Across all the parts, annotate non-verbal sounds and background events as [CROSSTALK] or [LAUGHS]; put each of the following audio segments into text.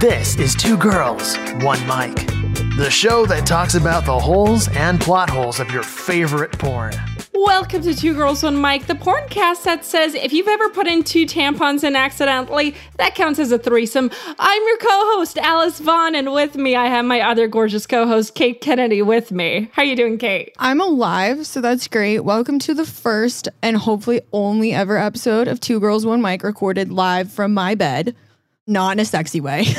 This is Two Girls, One Mic, the show that talks about the holes and plot holes of your favorite porn. Welcome to Two Girls One Mic, the porncast that says if you've ever put in two tampons and accidentally, that counts as a threesome. I'm your co-host Alice Vaughn, and with me I have my other gorgeous co-host Kate Kennedy with me. How are you doing, Kate? I'm alive, so that's great. Welcome to the first and hopefully only ever episode of Two Girls One Mic recorded live from my bed, not in a sexy way. [LAUGHS]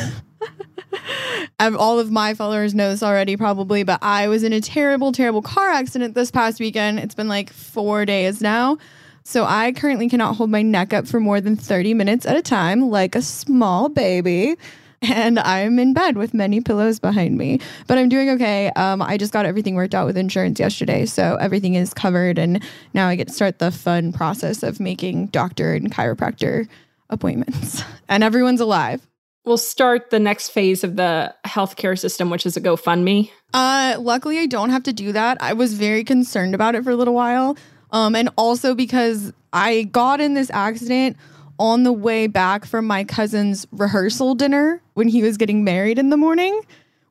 all of my followers know this already probably, but I was in a terrible, terrible car accident this past weekend. It's been like four days now. So I currently cannot hold my neck up for more than 30 minutes at a time, like a small baby. And I'm in bed with many pillows behind me, but I'm doing okay. Um, I just got everything worked out with insurance yesterday, so everything is covered, and now I get to start the fun process of making doctor and chiropractor appointments. [LAUGHS] And everyone's alive we'll start the next phase of the healthcare system, which is a GoFundMe. Uh, luckily, I don't have to do that. I was very concerned about it for a little while. Um, and also because I got in this accident on the way back from my cousin's rehearsal dinner when he was getting married in the morning,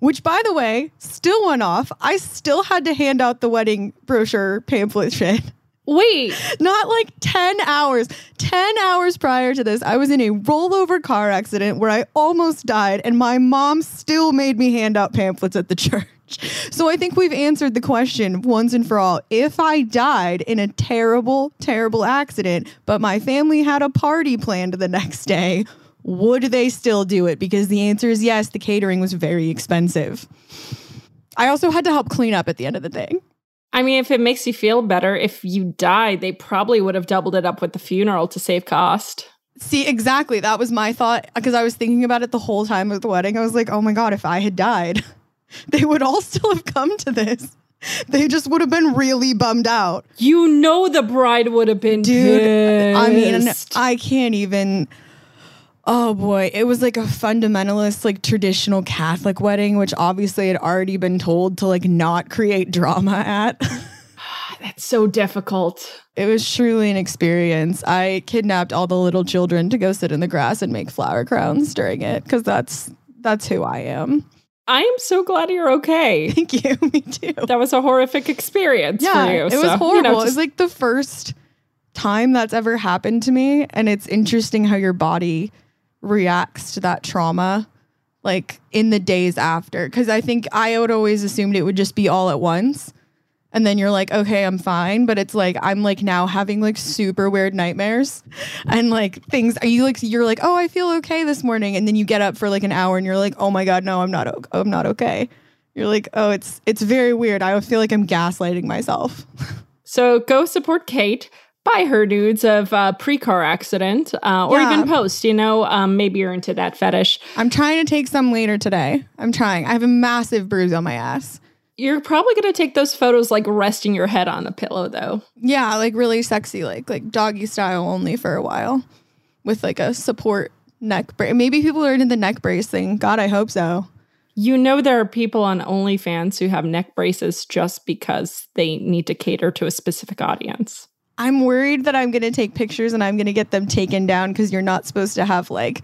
which, by the way, still went off. I still had to hand out the wedding brochure pamphlet shit. Wait, not like 10 hours. 10 hours prior to this, I was in a rollover car accident where I almost died, and my mom still made me hand out pamphlets at the [LAUGHS] church. So I think we've answered the question once and for all. If I died in a terrible, terrible accident, but my family had a party planned the next day, would they still do it? Because the answer is yes, the catering was very expensive. I also had to help clean up at the end of the thing. I mean, if it makes you feel better, if you died, they probably would have doubled it up with the funeral to save cost. See, exactly. That was my thought because I was thinking about it the whole time of the wedding. I was like, oh my God, if I had died, [LAUGHS] they would all still have come to this. They just would have been really bummed out. You know, the bride would have been Dude, pissed. I mean, I can't even. Oh boy, it was like a fundamentalist, like traditional Catholic wedding, which obviously had already been told to like not create drama at. [SIGHS] That's so difficult. It was truly an experience. I kidnapped all the little children to go sit in the grass and make flower crowns during it because that's that's who I am. I am so glad you're okay. [LAUGHS] Thank you. Me too. That was a horrific experience yeah, for you. It so, was horrible. You know, just- it was like the first time that's ever happened to me. And it's interesting how your body reacts to that trauma like in the days after. Because i think i would always assumed it would just be all at once. And then you're like okay i'm fine. But it's like i'm like now having like super weird nightmares [LAUGHS] and like things are you like you're like oh i feel okay this morning. And then you get up for like an hour and you're like oh my god no i'm not okay i'm not okay. You're like oh it's it's very weird. I feel like i'm gaslighting myself. [LAUGHS] So go support kate buy her nudes of uh, pre-car accident uh, or yeah. even post you know? Um, maybe you're into that fetish. I'm trying to take some later today. I'm trying. I have a massive bruise on my ass. You're probably going to take those photos like resting your head on a pillow though. Yeah like really sexy like like doggy style only for a while with like a support neck brace maybe people are into the neck brace thing. God i hope so. You know there are people on OnlyFans who have neck braces just because they need to cater to a specific audience. I'm worried that I'm going to take pictures and I'm going to get them taken down because you're not supposed to have like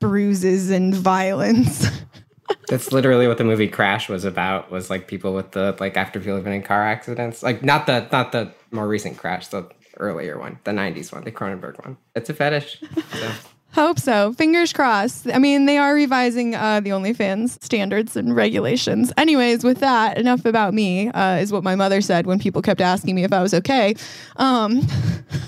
bruises and violence. [LAUGHS] That's literally what the movie Crash was about. Was like people with the like after people have been in car accidents, like not the not the more recent Crash, the earlier one, the '90s one, the Cronenberg one. It's a fetish. So. Hope so. Fingers crossed. I mean, they are revising uh, the OnlyFans standards and regulations. Anyways, with that, enough about me, uh, is what my mother said when people kept asking me if I was okay. Um,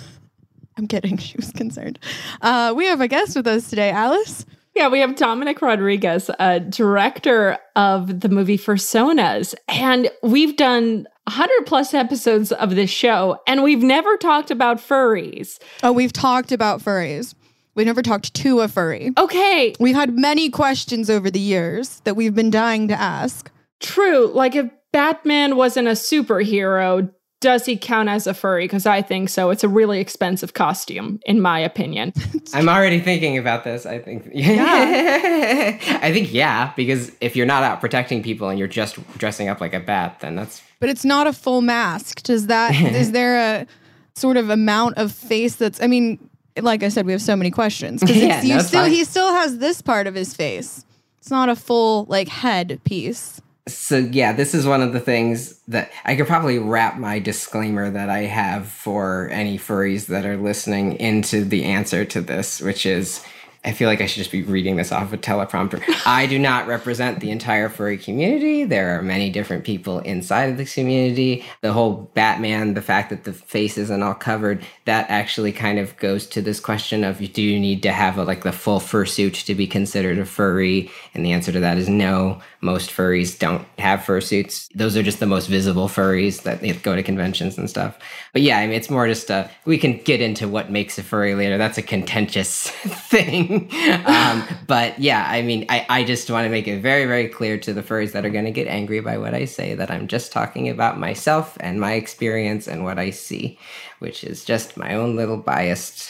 [LAUGHS] I'm kidding. [LAUGHS] She was concerned. Uh, we have a guest with us today, Alice. Yeah, we have Dominic Rodriguez, a director of the movie Fursonas. And we've done 100 plus episodes of this show, and we've never talked about furries. Oh, we've talked about furries. We never talked to a furry. Okay. We've had many questions over the years that we've been dying to ask. True. Like if Batman wasn't a superhero, does he count as a furry? Because I think so. It's a really expensive costume, in my opinion. [LAUGHS] I'm already thinking about this. I think, [LAUGHS] yeah. I think, yeah, because if you're not out protecting people and you're just dressing up like a bat, then that's. But it's not a full mask. Does that, [LAUGHS] is there a sort of amount of face that's, I mean, like I said, we have so many questions because [LAUGHS] yeah, no, he still fine. he still has this part of his face It's not a full like head piece. So yeah, this is one of the things that I could probably wrap my disclaimer that I have for any furries that are listening into the answer to this, which is I feel like I should just be reading this off a teleprompter. I do not represent the entire furry community. There are many different people inside of the community. The whole Batman, the fact that the face isn't all covered, that actually kind of goes to this question of do you need to have a, like the full fursuit to be considered a furry? And the answer to that is no. Most furries don't have fursuits. Those are just the most visible furries that go to conventions and stuff. But yeah, I mean, it's more just a, we can get into what makes a furry later. That's a contentious [LAUGHS] thing. [LAUGHS] um, but yeah, I mean, I, I just want to make it very, very clear to the furries that are going to get angry by what I say that I'm just talking about myself and my experience and what I see, which is just my own little biased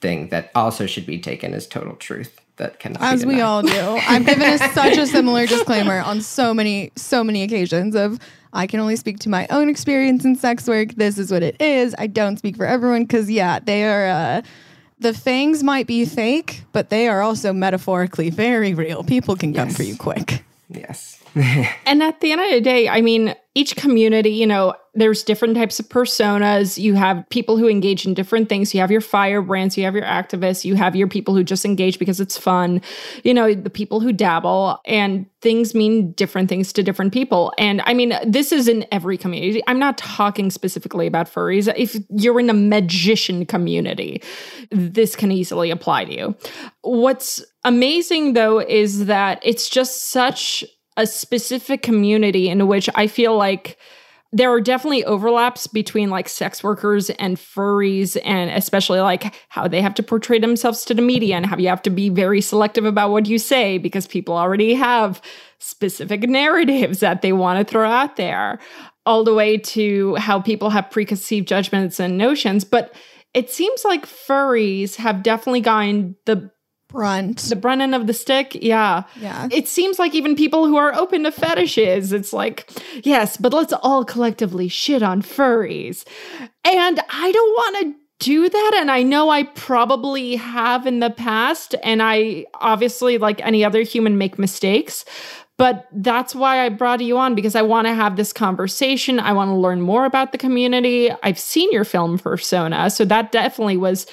thing that also should be taken as total truth that cannot as we all do. I've given us [LAUGHS] such a similar disclaimer on so many so many occasions of i can only speak to my own experience in sex work. This is what it is. I don't speak for everyone. Because yeah they are uh, the fangs might be fake, but they are also metaphorically very real. People can come yes. for you quick. Yes. and at the end of the day, I mean, each community, you know, there's different types of personas. You have people who engage in different things. You have your firebrands, you have your activists, you have your people who just engage because it's fun, you know, the people who dabble, and things mean different things to different people. And I mean, this is in every community. I'm not talking specifically about furries. If you're in a magician community, this can easily apply to you. What's amazing though is that it's just such a specific community in which I feel like there are definitely overlaps between like sex workers and furries and especially like how they have to portray themselves to the media and how you have to be very selective about what you say because people already have specific narratives that they want to throw out there all the way to how people have preconceived judgments and notions. But it seems like furries have definitely gotten the brunt. The brunt end of the stick. Yeah. Yeah. It seems like even people who are open to fetishes, it's like, yes, but let's all collectively shit on furries. And I don't want to do that. And I know I probably have in the past. And I obviously, like any other human, make mistakes. But that's why I brought you on because I want to have this conversation. I want to learn more about the community. I've seen your film Fursonas. So that definitely was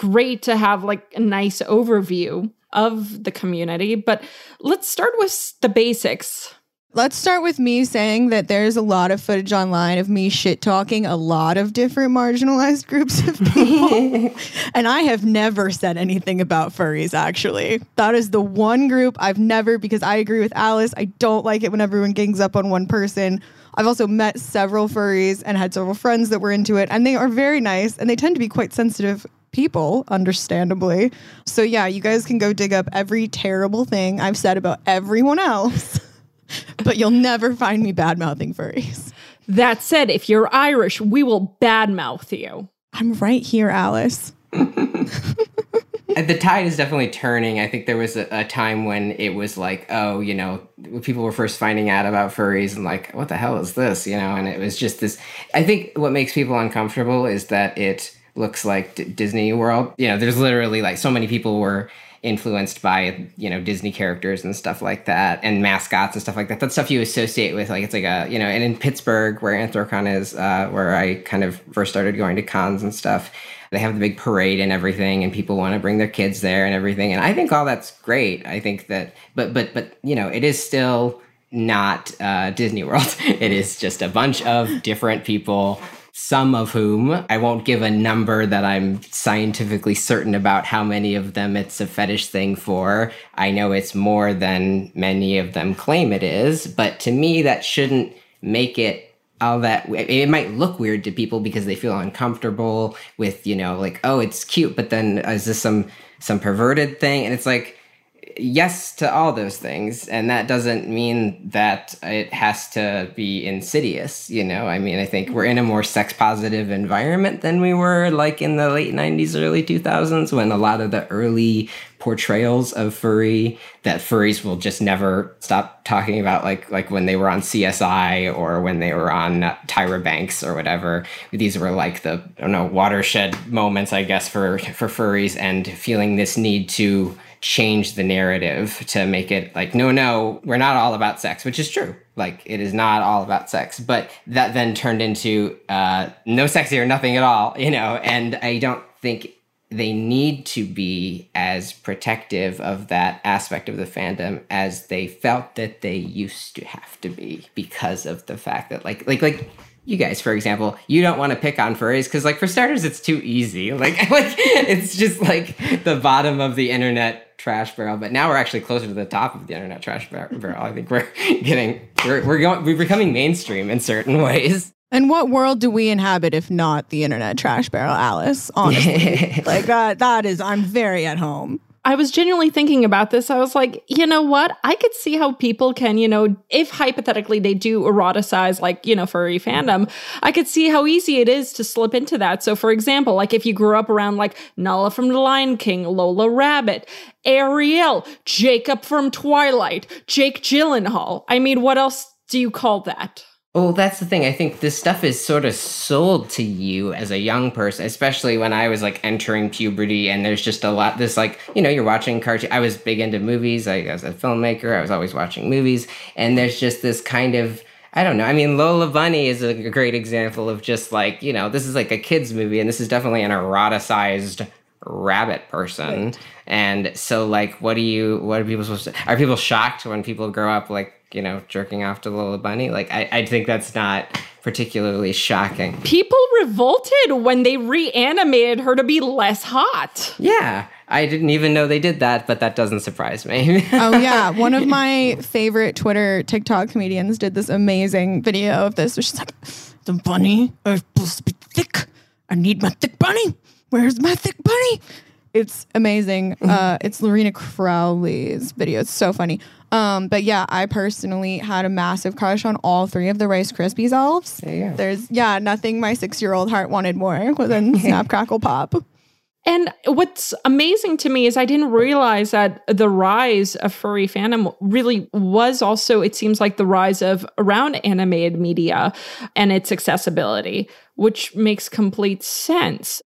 great to have like a nice overview of the community. But let's start with the basics. Let's start with me saying that there's a lot of footage online of me shit talking a lot of different marginalized groups of [LAUGHS] people. and I have never said anything about furries, actually. That is the one group I've never, because I agree with Alice, I don't like it when everyone gangs up on one person. I've also met several furries and had several friends that were into it, and they are very nice and they tend to be quite sensitive people, understandably. So, yeah, you guys can go dig up every terrible thing I've said about everyone else, [LAUGHS] but you'll never find me bad mouthing furries. That said, if you're Irish, we will badmouth you. I'm right here, Alice. Uh, the tide is definitely turning. I think there was a, a, time when it was like, oh, you know, people were first finding out about furries and like, what the hell is this? You know, and it was just this. I think what makes people uncomfortable is that it looks like D- Disney World. You know, there's literally like so many people were influenced by you know Disney characters and stuff like that, and mascots and stuff like that. That's stuff you associate with like it's like a you know. And in Pittsburgh, where Anthrocon is, uh, where I kind of first started going to cons and stuff, they have the big parade and everything, and people want to bring their kids there and everything. And I think all that's great. I think that, but but but you know, it is still not uh, Disney World. [LAUGHS] it is just a bunch of different people some of whom I won't give a number that I'm scientifically certain about how many of them it's a fetish thing for. I know it's more than many of them claim it is, but to me, that shouldn't make it all that it might look weird to people because they feel uncomfortable with you know like oh it's cute but then is this some some perverted thing and it's like yes to all those things and that doesn't mean that it has to be insidious you know? I mean i think we're in a more sex positive environment than we were like in the late 90s early 2000s when a lot of the early portrayals of furry that furries will just never stop talking about like like when they were on CSI or when they were on Tyra Banks or whatever. These were like the I don't know watershed moments I guess for for furries and feeling this need to change the narrative to make it like no no we're not all about sex which is true. Like it is not all about sex. But that then turned into uh no sexy or nothing at all you know? And i don't think they need to be as protective of that aspect of the fandom as they felt that they used to have to be because of the fact that like like like you guys for example you don't want to pick on furries because like for starters it's too easy. Like [LAUGHS] like it's just like the bottom of the internet trash barrel but now we're actually closer to the top of the internet trash bar- barrel i think we're [LAUGHS] getting we're, we're going we're becoming mainstream in certain ways And what world do we inhabit if not the internet trash barrel, Alice? Honestly, [LAUGHS] like that. That is, I'm very at home. I was genuinely thinking about this. I was like, you know what? I could see how people can, you know, if hypothetically they do eroticize, like, you know, furry fandom, I could see how easy it is to slip into that. So, for example, like if you grew up around like Nala from The Lion King, Lola Rabbit, Ariel, Jacob from Twilight, Jake Gyllenhaal. I mean, what else do you call that? Well, that's the thing. I think this stuff is sort of sold to you as a young person, especially when I was like entering puberty and there's just a lot this like, you know, you're watching cartoon. I was big into movies. I was a filmmaker. I was always watching movies and there's just this kind of I don't know. I mean, Lola Bunny is a great example of just like, you know, this is like a kids movie and this is definitely an eroticized rabbit person. Right. And so like what do you what are people supposed to are people shocked when people grow up like you know, jerking off to Lola Bunny. Like, I, I think that's not particularly shocking. People revolted when they reanimated her to be less hot. Yeah. I didn't even know they did that, but that doesn't surprise me. [LAUGHS] oh yeah, one of my favorite Twitter TikTok comedians did this amazing video of this. Where she's like, "The bunny is supposed to be thick. I need my thick bunny. Where's my thick bunny?" It's amazing. Uh, it's Lorena Crowley's video. It's so funny. Um, but yeah, I personally had a massive crush on all three of the Rice Krispies elves. Yeah. There's yeah, nothing my six year old heart wanted more [LAUGHS] than [LAUGHS] Snap Crackle Pop. And what's amazing to me is I didn't realize that the rise of furry fandom really was also, it seems like, the rise of around animated media and its accessibility, which makes complete sense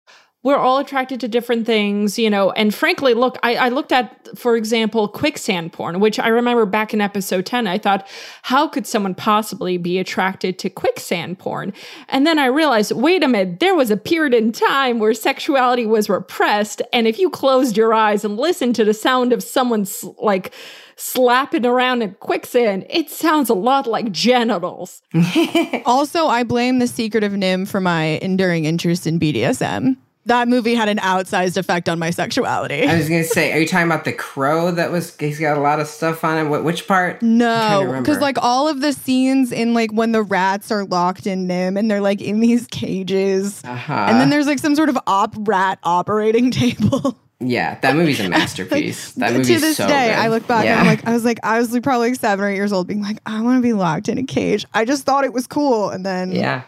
we're all attracted to different things, you know. And frankly, look, I, I, looked at, for example, quicksand porn, which I remember back in episode 10, I thought, how could someone possibly be attracted to quicksand porn? And then I realized, wait a minute, there was a period in time where sexuality was repressed. And if you closed your eyes and listened to the sound of someone's like, slapping around in quicksand, it sounds a lot like genitals. [LAUGHS] also, I blame The Secret of NIMH for my enduring interest in BDSM that movie had an outsized effect on my sexuality. I was gonna [LAUGHS] say, are you talking about the crow that was? He's got a lot of stuff on it. which part? No, because like all of the scenes in like when the rats are locked in NIMH and they're like in these cages, uh-huh. and then there's like some sort of op rat operating [LAUGHS] table. Yeah, that movie's a [LAUGHS] masterpiece. like, that movie to this so day, good. I look back yeah. and I'm like, I was like, I was probably like seven or eight years old, being like, I want to be locked in a cage. I just thought it was cool, and then yeah,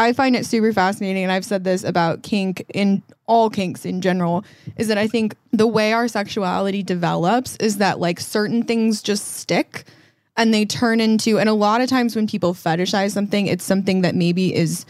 I find it super fascinating, and I've said this about kink in all kinks in general, is that I think the way our sexuality develops is that like certain things just stick and they turn into, and a lot of times when people fetishize something, it's something that maybe is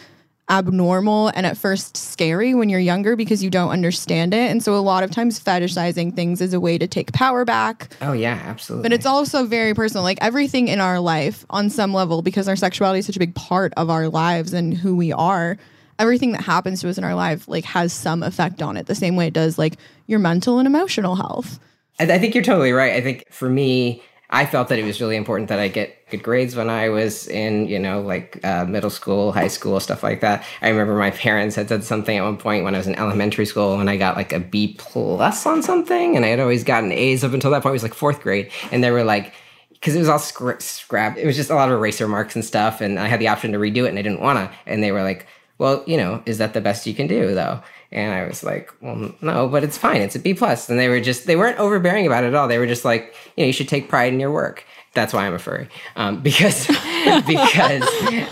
abnormal and at first scary when you're younger because you don't understand it. And so a lot of times fetishizing things is a way to take power back. Oh yeah, absolutely. But it's also very personal. Like everything in our life on some level because our sexuality is such a big part of our lives and who we are. Everything that happens to us in our life like has some effect on it the same way it does like your mental and emotional health. I, I think you're totally right. I think for me I felt that it was really important that I get good grades when I was in, you know, like uh, middle school, high school, stuff like that. I remember my parents had said something at one point when I was in elementary school when I got like a B plus on something, and I had always gotten A's up until that point. It was like fourth grade, and they were like, because it was all scra- scrap. It was just a lot of eraser marks and stuff, and I had the option to redo it, and I didn't want to. And they were like, "Well, you know, is that the best you can do, though?" And I was like, well, no, but it's fine. It's a B plus. And they were just, they weren't overbearing about it at all. They were just like, you know, you should take pride in your work. That's why I'm a furry. Um, [LAUGHS] because [LAUGHS] because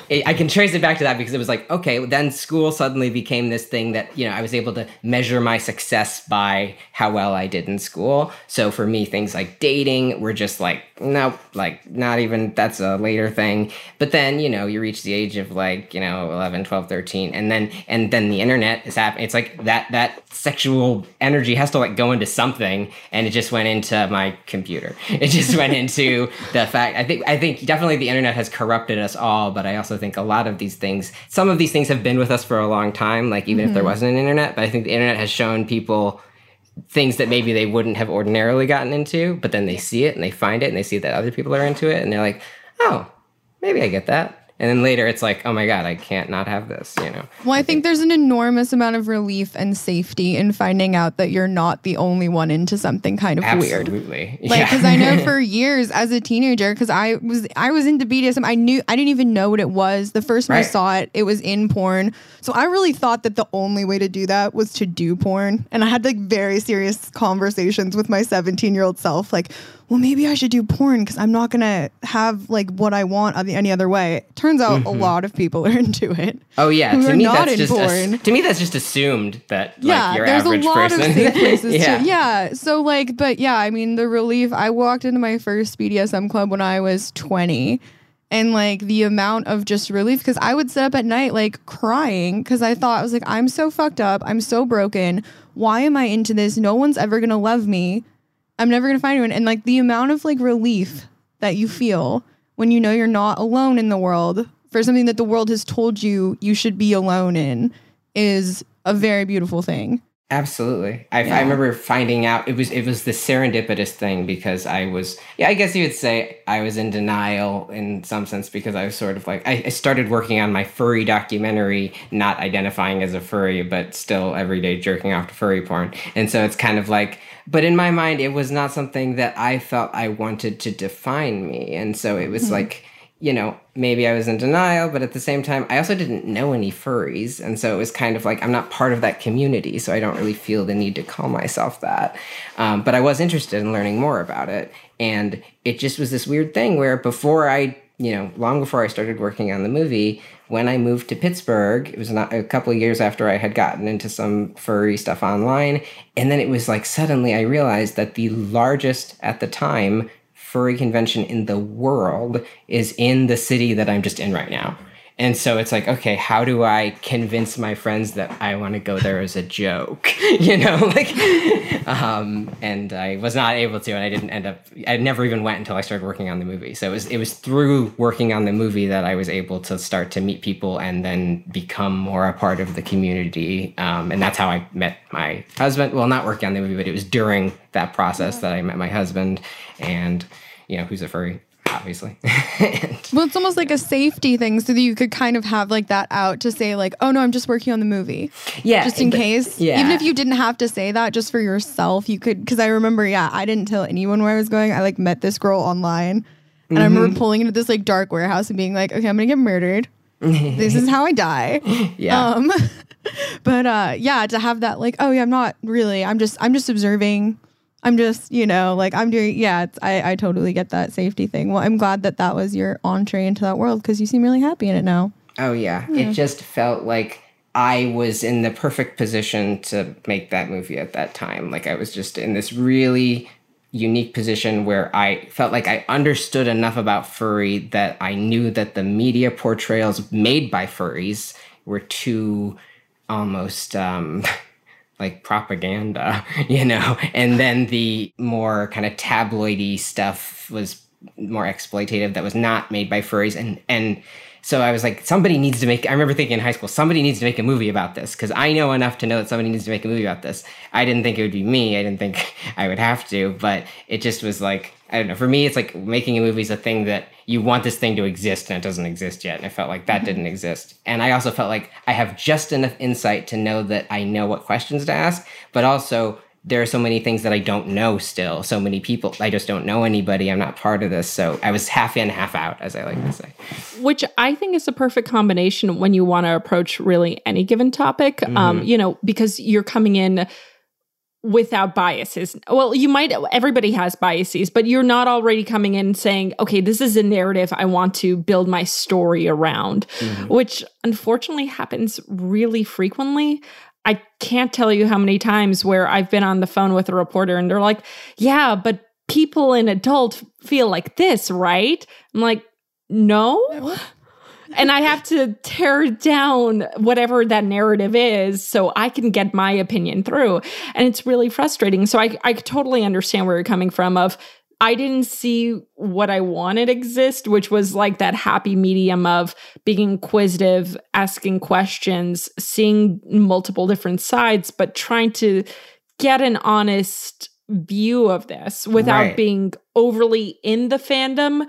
it, I can trace it back to that because it was like, okay, then school suddenly became this thing that, you know, I was able to measure my success by how well I did in school. So for me, things like dating were just like, nope, like not even, that's a later thing. But then, you know, you reach the age of like, you know, 11, 12, 13, and then, and then the internet is happening. It's like that, that sexual energy has to like go into something. And it just went into my computer. [LAUGHS] It just went into the fact, I think, I think definitely the internet has corrupted us all, but I also think a lot of these things, some of these things have been with us for a long time, like even mm-hmm. if there wasn't an internet, but I think the internet has shown people things that maybe they wouldn't have ordinarily gotten into, but then they see it and they find it and they see that other people are into it and they're like, oh, maybe I get that and then later it's like oh my god i can't not have this you know well i think there's an enormous amount of relief and safety in finding out that you're not the only one into something kind of Absolutely. weird Absolutely. like because i know [LAUGHS] for years as a teenager because i was i was into bdsm i knew i didn't even know what it was the first time right. i saw it it was in porn so i really thought that the only way to do that was to do porn and i had like very serious conversations with my 17 year old self like well, maybe I should do porn because I'm not gonna have like what I want any other way. Turns out mm-hmm. a lot of people [LAUGHS] are into it. Oh yeah, to me that's just porn. to me that's just assumed that like, yeah, your there's average a lot person. of safe places. [LAUGHS] yeah. Too. yeah. So like, but yeah, I mean the relief. I walked into my first BDSM club when I was 20 and like the amount of just relief because I would sit up at night like crying because I thought I was like I'm so fucked up I'm so broken why am I into this no one's ever gonna love me I'm never gonna find anyone. And like the amount of like relief that you feel when you know you're not alone in the world for something that the world has told you you should be alone in is a very beautiful thing. Absolutely. I, yeah. I, remember finding out it was it was the serendipitous thing because I was yeah I guess you would say I was in denial in some sense because I was sort of like I, I started working on my furry documentary not identifying as a furry but still every day jerking off to furry porn and so it's kind of like but in my mind it was not something that I felt I wanted to define me and so it was mm-hmm. like you know, maybe I was in denial, but at the same time, I also didn't know any furries. And so it was kind of like, I'm not part of that community, so I don't really feel the need to call myself that. Um, but I was interested in learning more about it. And it just was this weird thing where before I, you know, long before I started working on the movie, when I moved to Pittsburgh, it was not a couple of years after I had gotten into some furry stuff online. And then it was like suddenly I realized that the largest at the time furry convention in the world is in the city that I'm just in right now. And so it's like, okay, how do I convince my friends that I want to go there as a joke? [LAUGHS] you know, [LAUGHS] like, um, and I was not able to, and I didn't end up. I never even went until I started working on the movie. So it was it was through working on the movie that I was able to start to meet people and then become more a part of the community. Um, and that's how I met my husband. Well, not working on the movie, but it was during that process that I met my husband, and you know, who's a furry obviously. [LAUGHS] well, it's almost like a safety thing so that you could kind of have like that out to say like, "Oh no, I'm just working on the movie." Yeah. Just in case. Yeah. Even if you didn't have to say that just for yourself, you could cuz I remember yeah, I didn't tell anyone where I was going. I like met this girl online. And mm-hmm. I remember mm-hmm. pulling into this like dark warehouse and being like, "Okay, I'm going to get murdered. this is how I die." [LAUGHS] Yeah. Um [LAUGHS] but uh yeah, to have that like, "Oh yeah, I'm not really. I'm just I'm just observing." I'm just, you know, like I'm doing, yeah, I, I totally get that safety thing. Well, I'm glad that that was your entree into that world because you seem really happy in it now. Oh, yeah. yeah. It just felt like I was in the perfect position to make that movie at that time. Like I was just in this really unique position where I felt like I understood enough about furry that I knew that the media portrayals made by furries were too almost um [LAUGHS] like propaganda, [LAUGHS] you know, and then the more kind of tabloidy stuff was more exploitative that was not made by furries and and so I was like, somebody needs to make. I remember thinking in high school, somebody needs to make a movie about this because I know enough to know that somebody needs to make a movie about this. I didn't think it would be me. I didn't think [LAUGHS] I would have to, but it just was like, I don't know. For me, it's like making a movie is a thing that you want this thing to exist and it doesn't exist yet. And I felt like that mm-hmm. didn't exist. And I also felt like I have just enough insight to know that I know what questions to ask, but also there are so many things that I don't know still. So many people, I just don't know anybody. I'm not part of this. So I was half in, half out, as I like to say. Which I think is a perfect combination when you want to approach really any given topic. Um, mm-hmm. Um, you know, because you're coming in without biases. Well, you might, everybody has biases, but you're not already coming in saying, okay, this is a narrative I want to build my story around, mm-hmm. which unfortunately happens really frequently. I can't tell you how many times where I've been on the phone with a reporter and they're like, yeah, but people in adult feel like this, right? I'm like, no and I have to tear down whatever that narrative is so I can get my opinion through. And it's really frustrating. So I, I totally understand where you're coming from of I didn't see what I wanted exist, which was like that happy medium of being inquisitive, asking questions, seeing multiple different sides, but trying to get an honest view of this without right. being overly in the fandom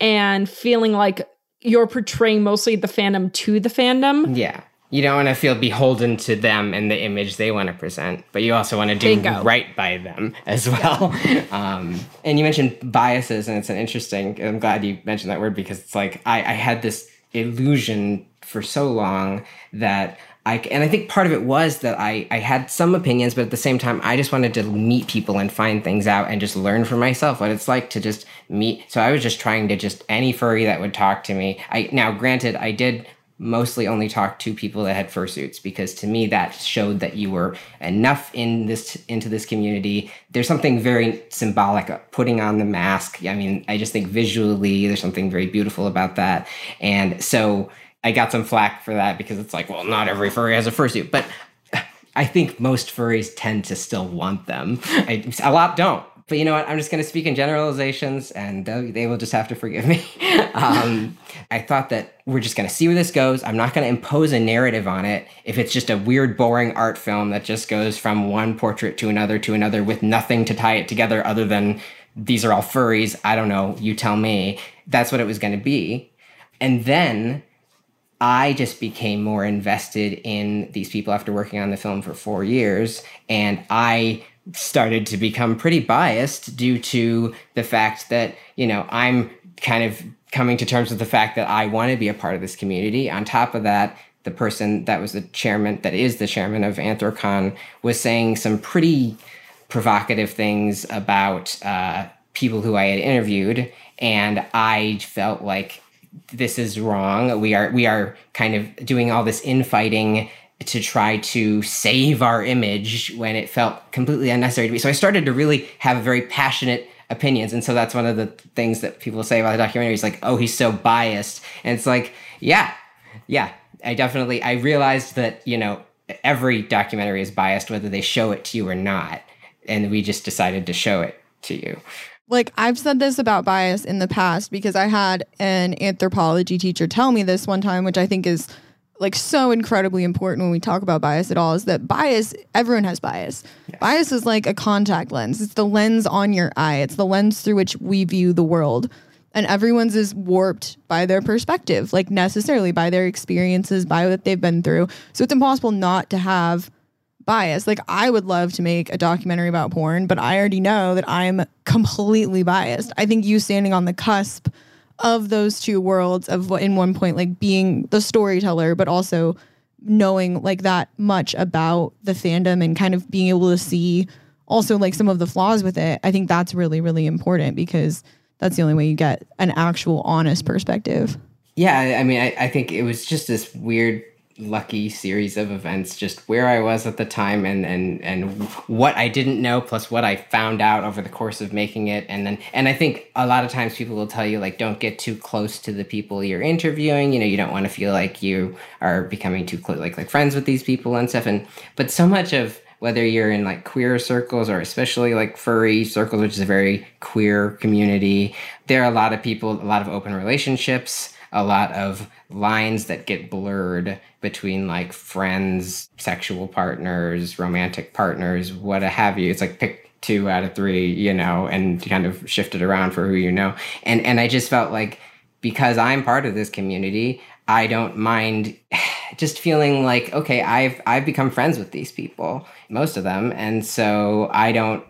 and feeling like you're portraying mostly the fandom to the fandom. Yeah. You don't want to feel beholden to them and the image they want to present, but you also want to do right by them as well. [LAUGHS] um, and you mentioned biases, and it's an interesting. I'm glad you mentioned that word because it's like I, I had this illusion for so long that I, and I think part of it was that I, I had some opinions, but at the same time, I just wanted to meet people and find things out and just learn for myself what it's like to just meet. So I was just trying to just any furry that would talk to me. I now, granted, I did mostly only talk to people that had fursuits because to me that showed that you were enough in this into this community there's something very symbolic of putting on the mask i mean i just think visually there's something very beautiful about that and so I got some flack for that because it's like, well, not every furry has a fursuit, but I think most furries tend to still want them. I, a lot don't. But you know what? I'm just going to speak in generalizations and they will just have to forgive me. [LAUGHS] um, I thought that we're just going to see where this goes. I'm not going to impose a narrative on it if it's just a weird, boring art film that just goes from one portrait to another to another with nothing to tie it together other than these are all furries. I don't know. You tell me. That's what it was going to be. And then I just became more invested in these people after working on the film for four years. And I started to become pretty biased due to the fact that, you know, I'm kind of coming to terms with the fact that I want to be a part of this community. On top of that, the person that was the chairman, that is the chairman of Anthrocon, was saying some pretty provocative things about uh, people who I had interviewed. And I felt like this is wrong. We are we are kind of doing all this infighting to try to save our image when it felt completely unnecessary to be. So I started to really have very passionate opinions, and so that's one of the things that people say about the documentary. Is like, oh, he's so biased, and it's like, yeah, yeah, I definitely I realized that you know every documentary is biased whether they show it to you or not, and we just decided to show it to you. Like I've said this about bias in the past because I had an anthropology teacher tell me this one time, which I think is like so incredibly important when we talk about bias at all is that bias everyone has bias yes. bias is like a contact lens it's the lens on your eye it's the lens through which we view the world and everyone's is warped by their perspective like necessarily by their experiences by what they've been through so it's impossible not to have bias. Like I would love to make a documentary about porn, but I already know that I'm completely biased. I think you standing on the cusp of those two worlds of what in one point like being the storyteller but also knowing like that much about the fandom and kind of being able to see also like some of the flaws with it. I think that's really really important because that's the only way you get an actual honest perspective. Yeah, I mean, I, I think it was just this weird lucky series of events just where i was at the time and and and what i didn't know plus what i found out over the course of making it. And then and i think a lot of times people will tell you like don't get too close to the people you're interviewing. You know you don't want to feel like you are becoming too close like like friends with these people and stuff. And but so much of whether you're in like queer circles or especially like furry circles which is a very queer community there are a lot of people a lot of open relationships a lot of lines that get blurred between like friends, sexual partners, romantic partners, what have you. It's like pick two out of three, you know, and kind of shift it around for who you know. And and I just felt like because I'm part of this community, I don't mind [SIGHS] just feeling like okay, I've I've become friends with these people, most of them, and so I don't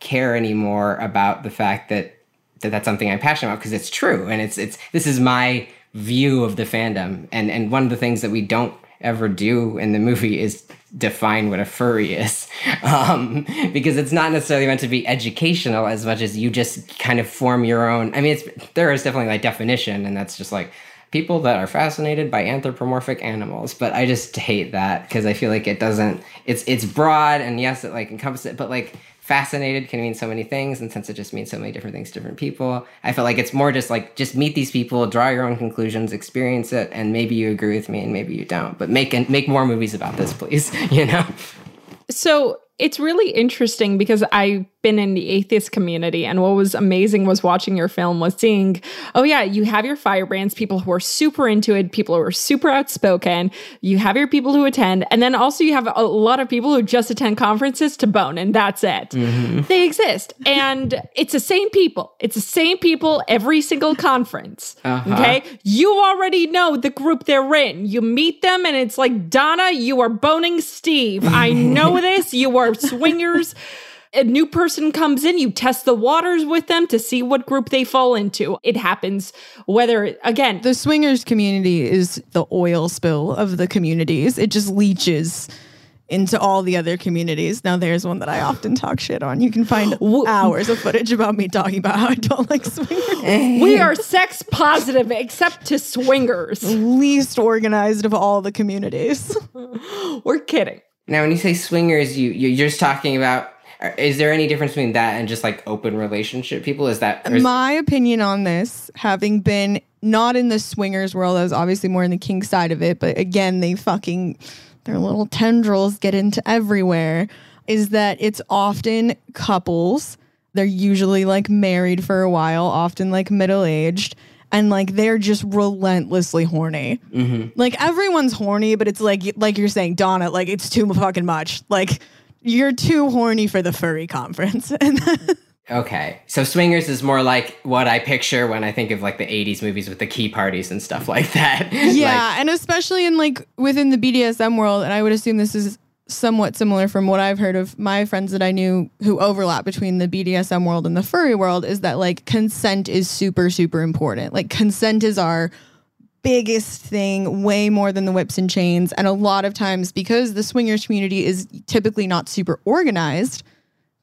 care anymore about the fact that that that's something I'm passionate about because it's true and it's it's this is my view of the fandom. And and one of the things that we don't ever do in the movie is define what a furry is. [LAUGHS] Um, because it's not necessarily meant to be educational as much as you just kind of form your own i mean it's there is definitely like definition and that's just like people that are fascinated by anthropomorphic animals. But i just hate that because i feel like it doesn't it's it's broad and yes it like encompasses it but like fascinated can mean so many things and since it just means so many different things to different people i feel like it's more just like just meet these people draw your own conclusions experience it and maybe you agree with me and maybe you don't but make and make more movies about this please [LAUGHS] you know? So it's really interesting because I've been in the atheist community, and what was amazing was watching your film was seeing, oh yeah, you have your firebrands, people who are super into it, people who are super outspoken. You have your people who attend, and then also you have a lot of people who just attend conferences to bone, and that's it. Mm-hmm. They exist, and it's the same people. It's the same people every single conference. Uh-huh. Okay, you already know the group they're in. You meet them, and it's like Donna, you are boning Steve. I know [LAUGHS] this. You are swingers. [LAUGHS] A new person comes in, you test the waters with them to see what group they fall into. It happens whether, again, The swingers community is the oil spill of the communities. It just leaches into all the other communities. Now there's one that I often talk shit on. You can find hours of footage about me talking about how I don't like swingers. [LAUGHS] we are sex positive except to swingers. Least organized of all the communities. [LAUGHS] We're kidding. Now, when you say swingers, you you're just talking about. Uh, is there any difference between that and just like open relationship people? Is that My opinion on this, having been not in the swingers world, I was obviously more in the kink side of it, but again, they fucking their little tendrils get into everywhere. Is that it's often couples. They're usually like married for a while, often like middle aged, and like they're just relentlessly horny. Mm-hmm. Like everyone's horny, but it's like like you're saying, Donna, like it's too fucking much. Like you're too horny for the furry conference. [LAUGHS] Okay? So swingers is more like what I picture when I think of like the '80s movies with the key parties and stuff like that. [LAUGHS] Yeah, and especially in like within the BDSM world, and I would assume this is somewhat similar from what I've heard of my friends that I knew who overlap between the BDSM world and the furry world is that like consent is super super important. Like consent is our biggest thing way more than the whips and chains and a lot of times because the swingers community is typically not super organized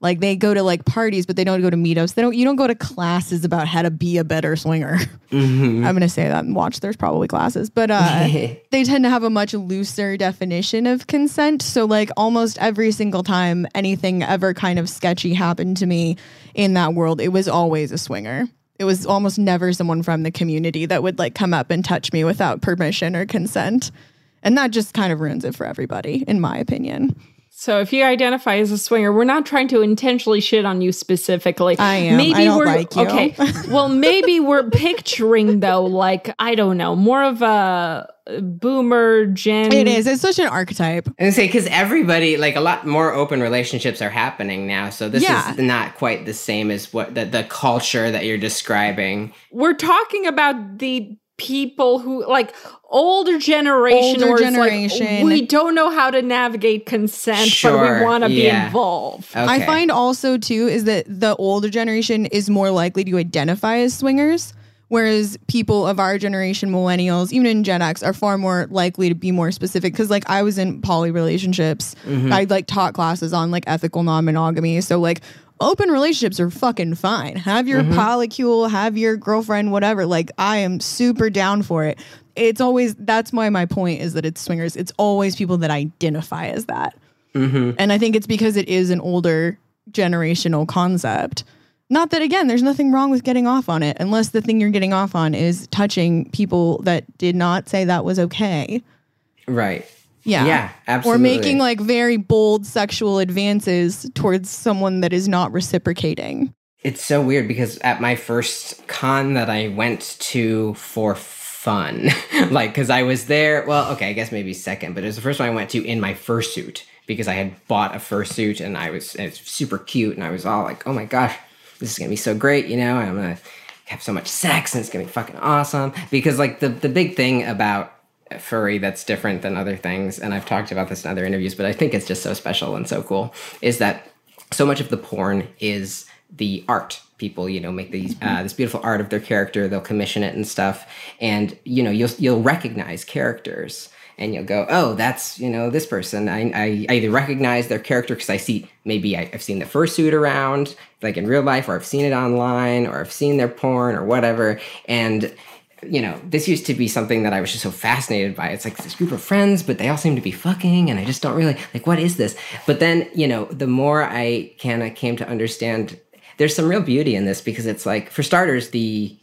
like they go to like parties but they don't go to meetups. They don't you don't go to classes about how to be a better swinger. I'm gonna say that and watch there's probably classes but uh [LAUGHS] they tend to have a much looser definition of consent. So like almost every single time anything ever kind of sketchy happened to me in that world it was always a swinger. It was almost never someone from the community that would like come up and touch me without permission or consent. And that just kind of ruins it for everybody in my opinion So if you identify as a swinger, we're not trying to intentionally shit on you specifically. I am. I don't we're like you. okay. Well, maybe we're picturing though, like I don't know, more of a boomer gen. it is it's such an archetype And say because everybody like a lot more open relationships are happening now, so this Yeah. is not quite the same as what the, the culture that you're describing. We're talking about the people who like older generation Older or it's like, generation. we don't know how to navigate consent, but we want to be yeah. involved. I find also too is that the older generation is more likely to identify as swingers, whereas people of our generation, millennials, even in Gen X, are far more likely to be more specific. Because like I was in poly relationships, mm-hmm. I like taught classes on like ethical non-monogamy, so like. Open relationships are fucking fine. Have your mm-hmm. polycule, have your girlfriend, whatever. Like, I am super down for it. It's always, that's why my point is that it's swingers. It's always people that identify as that. Mm-hmm. And I think it's because it is an older generational concept. Not that, again, there's nothing wrong with getting off on it, unless the thing you're getting off on is touching people that did not say that was okay. right. Yeah. Yeah, absolutely. Or making like very bold sexual advances towards someone that is not reciprocating. It's so weird because at my first con that I went to for fun, [LAUGHS] like, because I was there, well, okay, I guess maybe second, but it was the first one I went to in my fursuit because I had bought a fursuit and I was, it was super cute and I was all like, oh my gosh, this is gonna be so great, you know, I'm gonna have so much sex and it's gonna be fucking awesome. Because, like, the, the big thing about furry that's different than other things, and I've talked about this in other interviews, but I think it's just so special and so cool, is that so much of the porn is the art. People you know make these uh, this beautiful art of their character they'll commission it and stuff. And you know you'll you'll recognize characters and you'll go, oh, that's you know this person. I, I, either recognize their character because I see maybe I, I've seen the fursuit around, like in real life, or I've seen it online, or I've seen their porn or whatever, and you know, this used to be something that I was just so fascinated by. It's like this group of friends, but they all seem to be fucking, and I just don't really like what is this. But then, you know, the more I kind of came to understand, there's some real beauty in this because it's like, for starters, the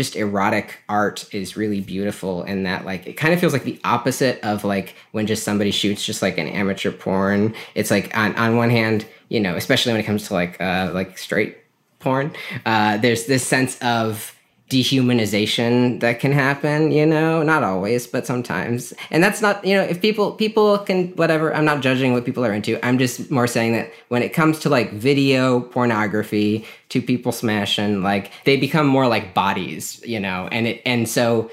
just erotic art is really beautiful in that like it kind of feels like the opposite of like when just somebody shoots just like an amateur porn. It's like on, on one hand you know especially when it comes to like uh like straight porn uh there's this sense of dehumanization that can happen you know? Not always but sometimes. And that's not you know if people people can whatever i'm not judging what people are into. I'm just more saying that when it comes to like video pornography two people smashing like they become more like bodies you know? And it and so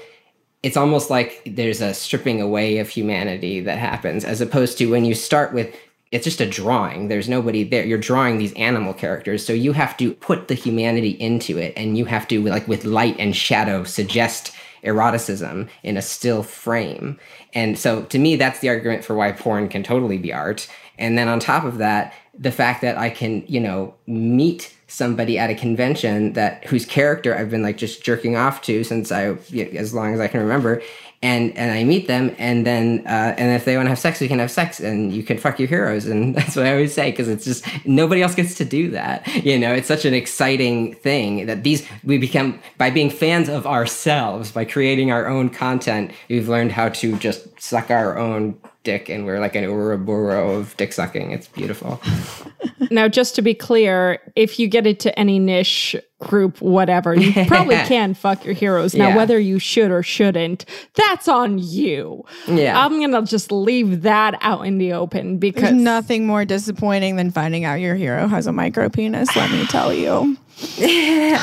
it's almost like there's a stripping away of humanity that happens as opposed to when you start with it's just a drawing. There's nobody there. You're drawing these animal characters. So you have to put the humanity into it and you have to, like, with light and shadow, suggest eroticism in a still frame. And so to me, that's the argument for why porn can totally be art. And then on top of that, the fact that I can, you know, meet somebody at a convention that whose character I've been like just jerking off to since I as long as I can remember and and I meet them, and then uh, and if they want to have sex, we can have sex, and you can fuck your heroes, and [LAUGHS] that's what I always say because it's just nobody else gets to do that. You know, it's such an exciting thing that these we become by being fans of ourselves, by creating our own content. We've learned how to just suck our own dick, and we're like an Ouroboros of dick sucking. It's beautiful. [LAUGHS] now, just to be clear, if you get into any niche group, whatever, you [LAUGHS] probably can fuck your heroes. Now, Yeah. whether you should or shouldn't, that's on you. Yeah. I'm going to just leave that out in the open because There's nothing more disappointing than finding out your hero has a micro penis, let me tell you. [LAUGHS]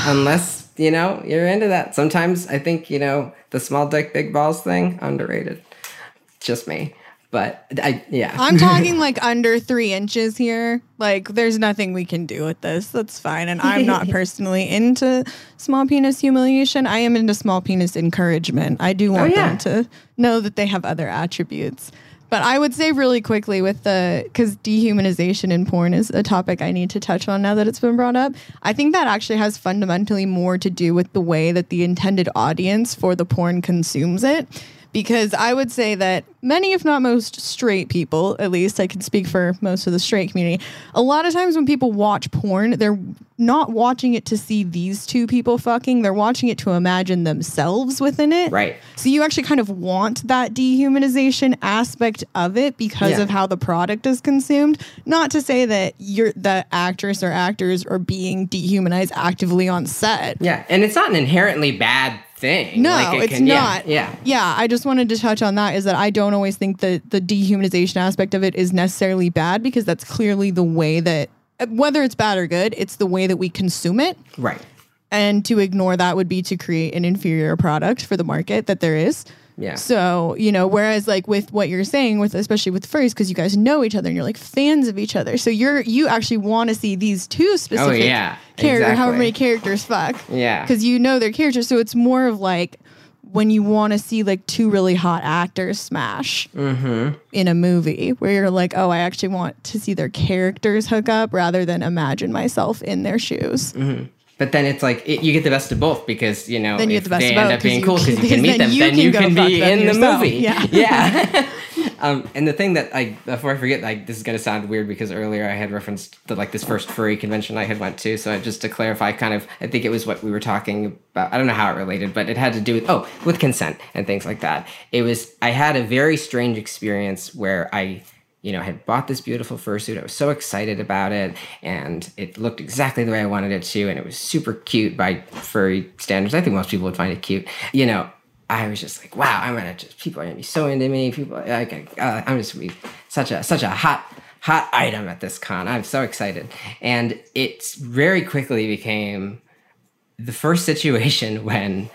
Unless you know you're into that. Sometimes I think you know the small dick, big balls thing underrated. Just me, but I yeah. I'm [LAUGHS] talking like under three inches here. Like, there's nothing we can do with this. That's fine. And I'm not [LAUGHS] personally into small penis humiliation. I am into small penis encouragement. I do oh, want yeah. them to know that they have other attributes. But I would say really quickly with the because dehumanization in porn is a topic I need to touch on now that it's been brought up. I think that actually has fundamentally more to do with the way that the intended audience for the porn consumes it. Because I would say that many, if not most, straight people, at least I can speak for most of the straight community, a lot of times when people watch porn, they're not watching it to see these two people fucking, they're watching it to imagine themselves within it. Right. So you actually kind of want that dehumanization aspect of it because Yeah. of how the product is consumed. Not to say that you're the actress or actors are being dehumanized actively on set. Yeah, and it's not an inherently bad thing. No, Like, it it's can- yeah, not. Yeah, Yeah, I just wanted to touch on that is that I don't always think that the dehumanization aspect of it is necessarily bad because that's clearly the way that whether it's bad or good, it's the way that we consume it. right. And to ignore that would be to create an inferior product for the market that there is. Yeah. So, you know, whereas like with what you're saying with especially with furries, because you guys know each other and you're like fans of each other. So you're you actually want to see these two specific Oh, yeah, characters, however many characters fuck. Yeah. Because you know their characters. So it's more of like when you want to see like two really hot actors smash Mm-hmm. in a movie where you're like, oh, I actually want to see their characters hook up rather than imagine myself in their shoes. But then it's like it, you get the best of both because you know Then you if the best they end up being cool because you can [LAUGHS] meet them, you then can you can be in the yourself. movie. Yeah. [LAUGHS] yeah. [LAUGHS] um, and the thing that I before I forget, like this is gonna sound weird because earlier I had referenced the like this first furry convention I had went to. So just to clarify, kind of, I think it was what we were talking about. I don't know how it related, but it had to do with oh, with consent and things like that. It was I had a very strange experience where I you know, I had bought this beautiful fursuit. I was so excited about it, and it looked exactly the way I wanted it to, and it was super cute by furry standards. I think most people would find it cute. You know, I was just like, wow, I'm gonna just people are gonna be so into me. People, can- uh, I'm just gonna be such a such a hot hot item at this con. I'm so excited, and it very quickly became the first situation [LAUGHS] when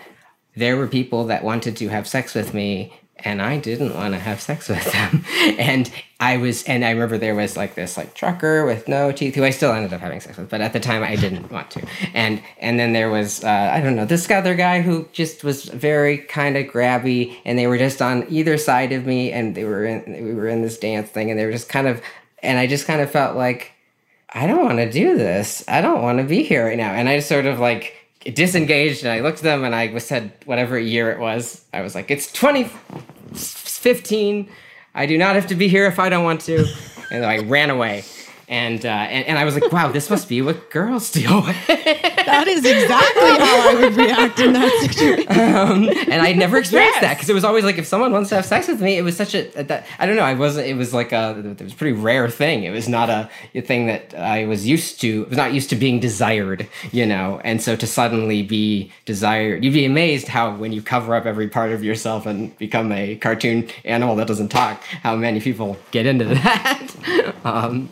there were people that wanted to have sex with me and I didn't want to have sex with them. [LAUGHS] and I was, and I remember there was like this like trucker with no teeth who I still ended up having sex with, but at the time I didn't want to. And and then there was uh, I don't know this other guy who just was very kind of grabby, and they were just on either side of me, and they were in we were in this dance thing, and they were just kind of, and I just kind of felt like I don't want to do this. I don't want to be here right now, and I just sort of like disengaged and I looked at them and I said whatever year it was. I was like, it's 2015. I do not have to be here if I don't want to. And I ran away and, uh, and and I was like, wow, this must be what girls deal [LAUGHS] with. that is exactly how I would react in that situation. Um, and I never [LAUGHS] experienced yes. that because it was always like if someone wants to have sex with me, it was such a that I don't know. I wasn't. It was like a it was a pretty rare thing. It was not a, a thing that I was used to. I was not used to being desired, you know. And so to suddenly be desired, you'd be amazed how when you cover up every part of yourself and become a cartoon animal that doesn't talk, how many people get into [LAUGHS] that. um,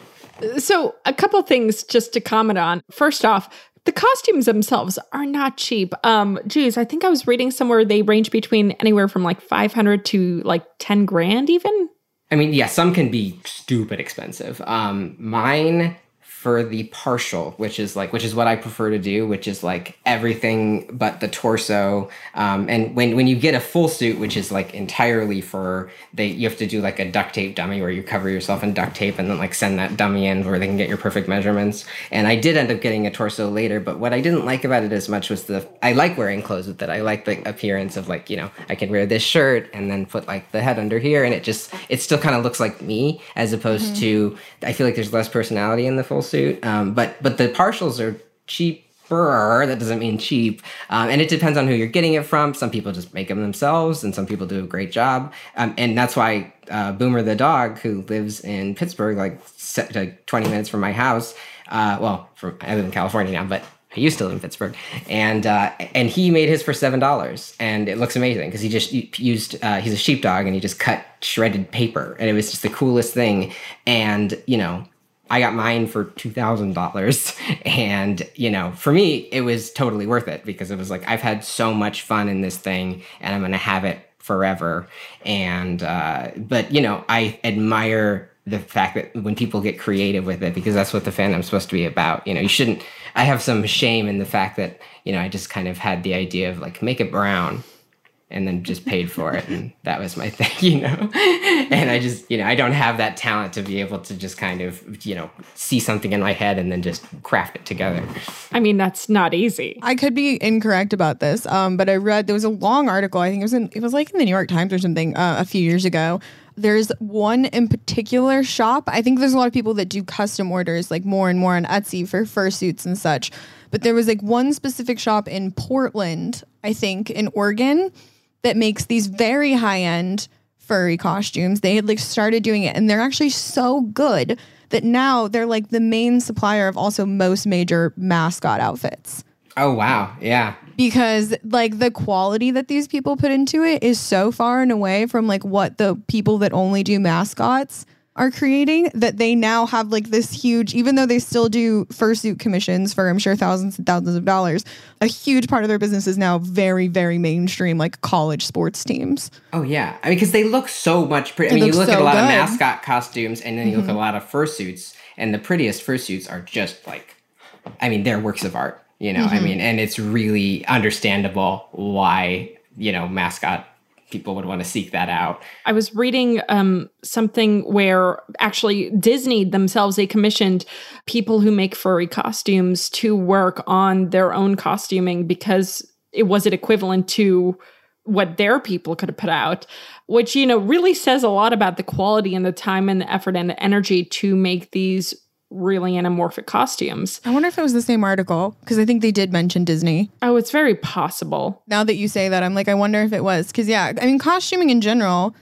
so, a couple things just to comment on. First off, the costumes themselves are not cheap. Um, geez, I think I was reading somewhere they range between anywhere from like 500 to like 10 grand even. I mean, yeah, some can be stupid expensive. Um, mine for the partial, which is like which is what I prefer to do, which is like everything but the torso. Um, and when when you get a full suit, which is like entirely fur, they you have to do like a duct tape dummy where you cover yourself in duct tape and then like send that dummy in where they can get your perfect measurements. And I did end up getting a torso later, but what I didn't like about it as much was the I like wearing clothes with it. I like the appearance of like you know I can wear this shirt and then put like the head under here, and it just it still kind of looks like me as opposed mm-hmm. to I feel like there's less personality in the full suit. Um, but but the partials are cheaper. That doesn't mean cheap, um, and it depends on who you're getting it from. Some people just make them themselves, and some people do a great job. Um, and that's why uh, Boomer the dog, who lives in Pittsburgh, like, like 20 minutes from my house. Uh, well, from I live in California now, but I used to live in Pittsburgh, and uh, and he made his for seven dollars, and it looks amazing because he just used uh, he's a sheepdog and he just cut shredded paper, and it was just the coolest thing. And you know, I got mine for $2,000. [LAUGHS] And, you know, for me, it was totally worth it because it was like, I've had so much fun in this thing and I'm going to have it forever. And, uh, but, you know, I admire the fact that when people get creative with it because that's what the fandom's supposed to be about. You know, you shouldn't, I have some shame in the fact that, you know, I just kind of had the idea of like, make it brown and then just paid [LAUGHS] for it and that was my [LAUGHS] thing you know? [LAUGHS] And i just you know i don't have that talent to be able to just kind of you know see something in my head and then just craft it together. I mean that's not easy. I could be incorrect about this um, but i read there was a long article i think it was in it was like in the new york times or something uh, a few years ago. There's one in particular shop i think there's a lot of people that do custom orders like more and more on etsy for fursuits and such but there was like one specific shop in portland i think in oregon that makes these very high end furry costumes. They had like started doing it and they're actually so good that now they're like the main supplier of also most major mascot outfits. Oh wow. Yeah. Because like the quality that these people put into it is so far and away from like what the people that only do mascots are creating that they now have like this huge, even though they still do fursuit commissions for I'm sure thousands and thousands of dollars, a huge part of their business is now very, very mainstream, like college sports teams. Oh yeah, I mean because they look so much pretty. I mean, you look so at a lot good. of mascot costumes, and then you mm-hmm. look at a mm-hmm. lot of fursuits, and the prettiest fursuits are just like, I mean, they're works of art. You know, mm-hmm. I mean, and it's really understandable why you know mascot people would want to seek that out. I was reading um, something where actually Disney themselves they commissioned people who make furry costumes to work on their own costuming because it was it equivalent to what their people could have put out which you know really says a lot about the quality and the time and the effort and the energy to make these really anamorphic costumes. I wonder if it was the same article because I think they did mention Disney. Oh, it's very possible. Now that you say that, I'm like, I wonder if it was because yeah, I mean, costuming in general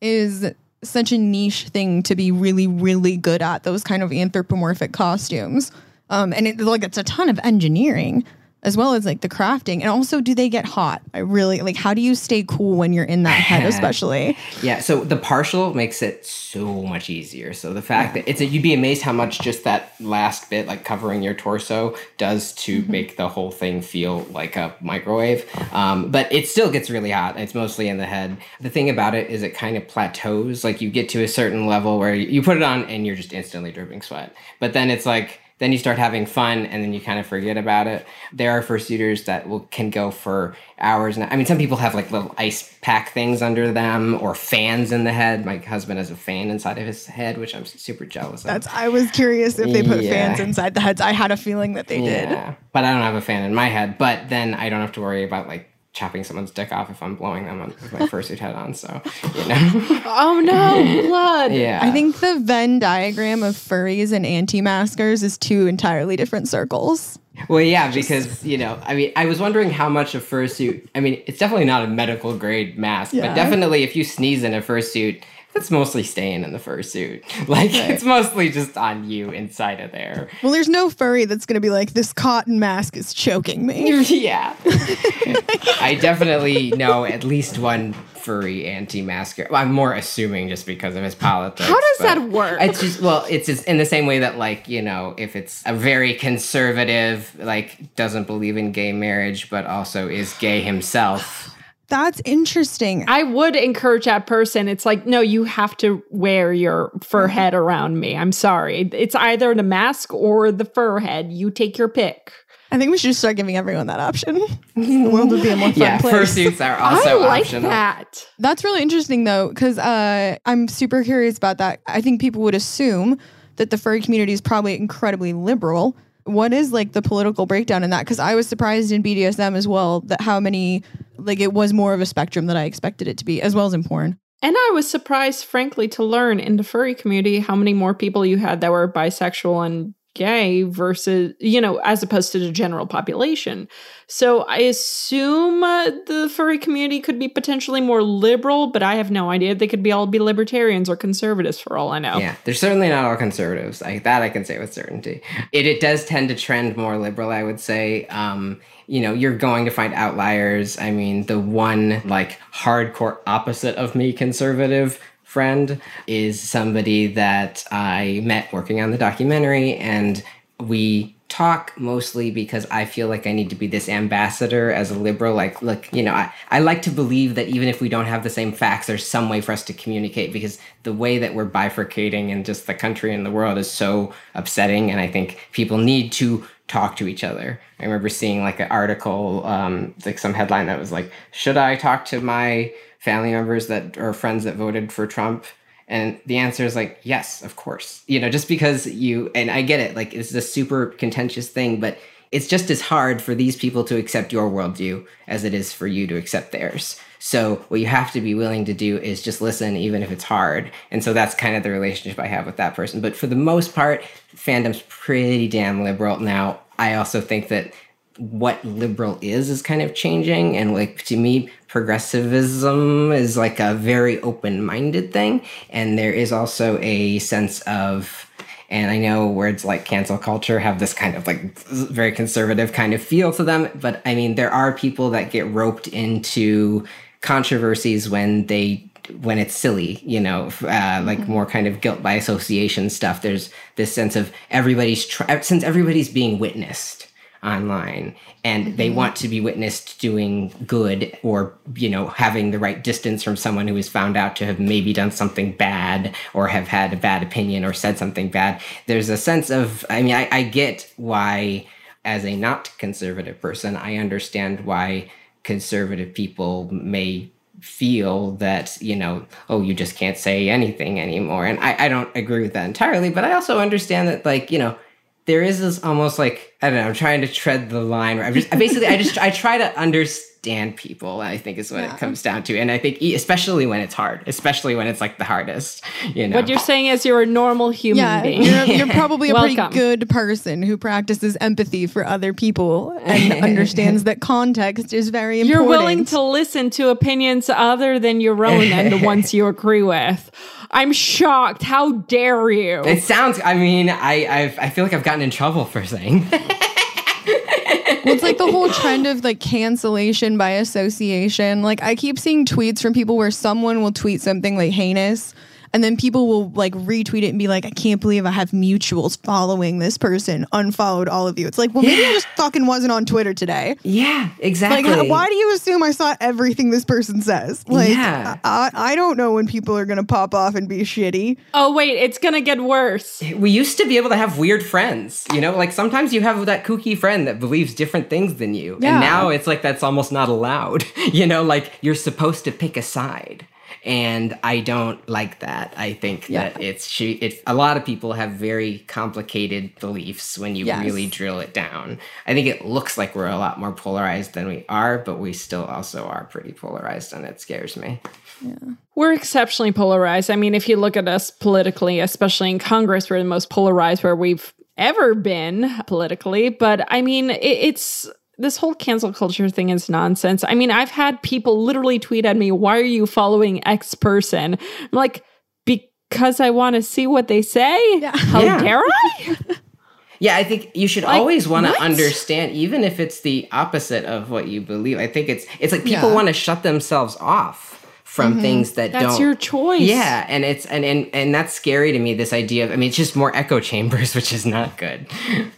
is such a niche thing to be really, really good at those kind of anthropomorphic costumes. Um, and it like it's a ton of engineering. As well as like the crafting. And also, do they get hot? I really like, how do you stay cool when you're in that head, [LAUGHS] especially? Yeah, so the partial makes it so much easier. So the fact that it's a, you'd be amazed how much just that last bit, like covering your torso, does to make the whole thing feel like a microwave. Um, but it still gets really hot. It's mostly in the head. The thing about it is it kind of plateaus. Like you get to a certain level where you put it on and you're just instantly dripping sweat. But then it's like then you start having fun and then you kind of forget about it there are fursuiters that will can go for hours and i mean some people have like little ice pack things under them or fans in the head my husband has a fan inside of his head which i'm super jealous of That's, I was curious if they put Yeah. fans inside the heads. I had a feeling that they did. but i don't have a fan in my head but then i don't have to worry about like chopping someone's dick off if i'm blowing them on, with my [LAUGHS] fursuit head on so you know [LAUGHS] Oh no, blood. yeah I think the Venn diagram of furries and anti-maskers is two entirely different circles. Well, yeah, because you know, I mean, I was wondering how much a fursuit. I mean, it's definitely not a medical grade mask, Yeah. but definitely if you sneeze in a fursuit, it's mostly staying in the fursuit. [LAUGHS] Like it's mostly just on you inside of there. Well, there's no furry that's going to be like, this cotton mask is choking me. [LAUGHS] yeah, [LAUGHS] I definitely know at least one furry anti-masker. Well, I'm more assuming just because of his politics. How does that work? It's just well, it's just in the same way that like you know, if it's a very conservative, like doesn't believe in gay marriage, but also is gay himself. That's interesting. I would encourage that person. It's like, no, you have to wear your fur Mm-hmm. head around me. I'm sorry. It's either the mask or the fur head. You take your pick. I think we should start giving everyone that option. the world would be a more fun [LAUGHS] yeah, place. fursuits are also I like optional. that. That's really interesting though, because uh, I'm super curious about that. I think people would assume that the furry community is probably incredibly liberal. What is like the political breakdown in that? Because I was surprised in BDSM as well that how many like it was more of a spectrum that I expected it to be, as well as in porn. And I was surprised, frankly, to learn in the furry community how many more people you had that were bisexual and gay versus, you know, as opposed to the general population. So I assume uh, the furry community could be potentially more liberal, but I have no idea. They could be all be libertarians or conservatives for all I know. Yeah, they're certainly not all conservatives. That, I can say with certainty. It it does tend to trend more liberal. I would say. Um, you know, you're going to find outliers. I mean, the one like hardcore opposite of me, conservative friend, is somebody that I met working on the documentary, and we talk mostly because I feel like I need to be this ambassador as a liberal. Like, look, you know, I, I like to believe that even if we don't have the same facts, there's some way for us to communicate because the way that we're bifurcating in just the country and the world is so upsetting. And I think people need to talk to each other. I remember seeing like an article, um, like some headline that was like, should I talk to my family members that or friends that voted for Trump? And the answer is like, yes, of course. You know, just because you, and I get it, like, it's a super contentious thing, but it's just as hard for these people to accept your worldview as it is for you to accept theirs. So, what you have to be willing to do is just listen, even if it's hard. And so, that's kind of the relationship I have with that person. But for the most part, fandom's pretty damn liberal. Now, I also think that what liberal is is kind of changing and like to me progressivism is like a very open-minded thing and there is also a sense of and I know words like cancel culture have this kind of like very conservative kind of feel to them, but I mean, there are people that get roped into controversies when they when it's silly, you know, uh, like more kind of guilt by association stuff. There's this sense of everybody's try- since everybody's being witnessed online and they mm-hmm. want to be witnessed doing good or you know having the right distance from someone who is found out to have maybe done something bad or have had a bad opinion or said something bad. There's a sense of i mean i, I get why as a not conservative person i understand why conservative people may feel that you know oh you just can't say anything anymore. And I, I don't agree with that entirely but i also understand that like you know there is this almost like I don't know. I'm trying to tread the line. Where I'm just basically I just I try to understand people. I think is what it comes down to, and I think especially when it's hard, especially when it's like the hardest. You know, What you're saying is you're a normal human Yeah, being. you're, you're probably a pretty good person who practices empathy for other people and [LAUGHS] understands that context is very important You're willing to listen to opinions other than your own and the ones you [LAUGHS] agree with. I'm shocked. How dare you? it sounds. I mean, I I've, I feel like I've gotten in trouble for saying. [LAUGHS] It's like the whole [LAUGHS] trend of like cancellation by association. Like I keep seeing tweets from people where someone will tweet something like heinous and then people will like retweet it and be like, I can't believe I have mutuals following this person, unfollowed all of you. It's like, well, maybe I just fucking wasn't on Twitter today. Yeah, exactly. Like, why do you assume I saw everything this person says? Like, Yeah. I, I don't know when people are going to pop off and be shitty. Oh wait, it's gonna get worse. we used to be able to have weird friends, you know, like sometimes you have that kooky friend that believes different things than you. Yeah. And now it's like that's almost not allowed. [LAUGHS] you know, like you're supposed to pick a side. And I don't like that. I think Yeah. that it's she it a lot of people have very complicated beliefs when you Yes. really drill it down. I think it looks like we're a lot more polarized than we are, but we still also are pretty polarized and it scares me. Yeah. We're exceptionally polarized. I mean, if you look at us politically, especially in Congress, we're the most polarized where we've ever been politically. But I mean, it, it's this whole cancel culture thing is nonsense. I mean, I've had people literally tweet at me, Why are you following X person? I'm like, Because I want to see what they say. How Yeah. dare I? [LAUGHS] Yeah, I think you should Like, always want to understand, even if it's the opposite of what you believe. I think it's it's like people Yeah. want to shut themselves off from mm-hmm. things that That's don't That's your choice. Yeah, and it's and, and and that's scary to me. This idea of I mean, it's just more echo chambers, [LAUGHS] which is not good.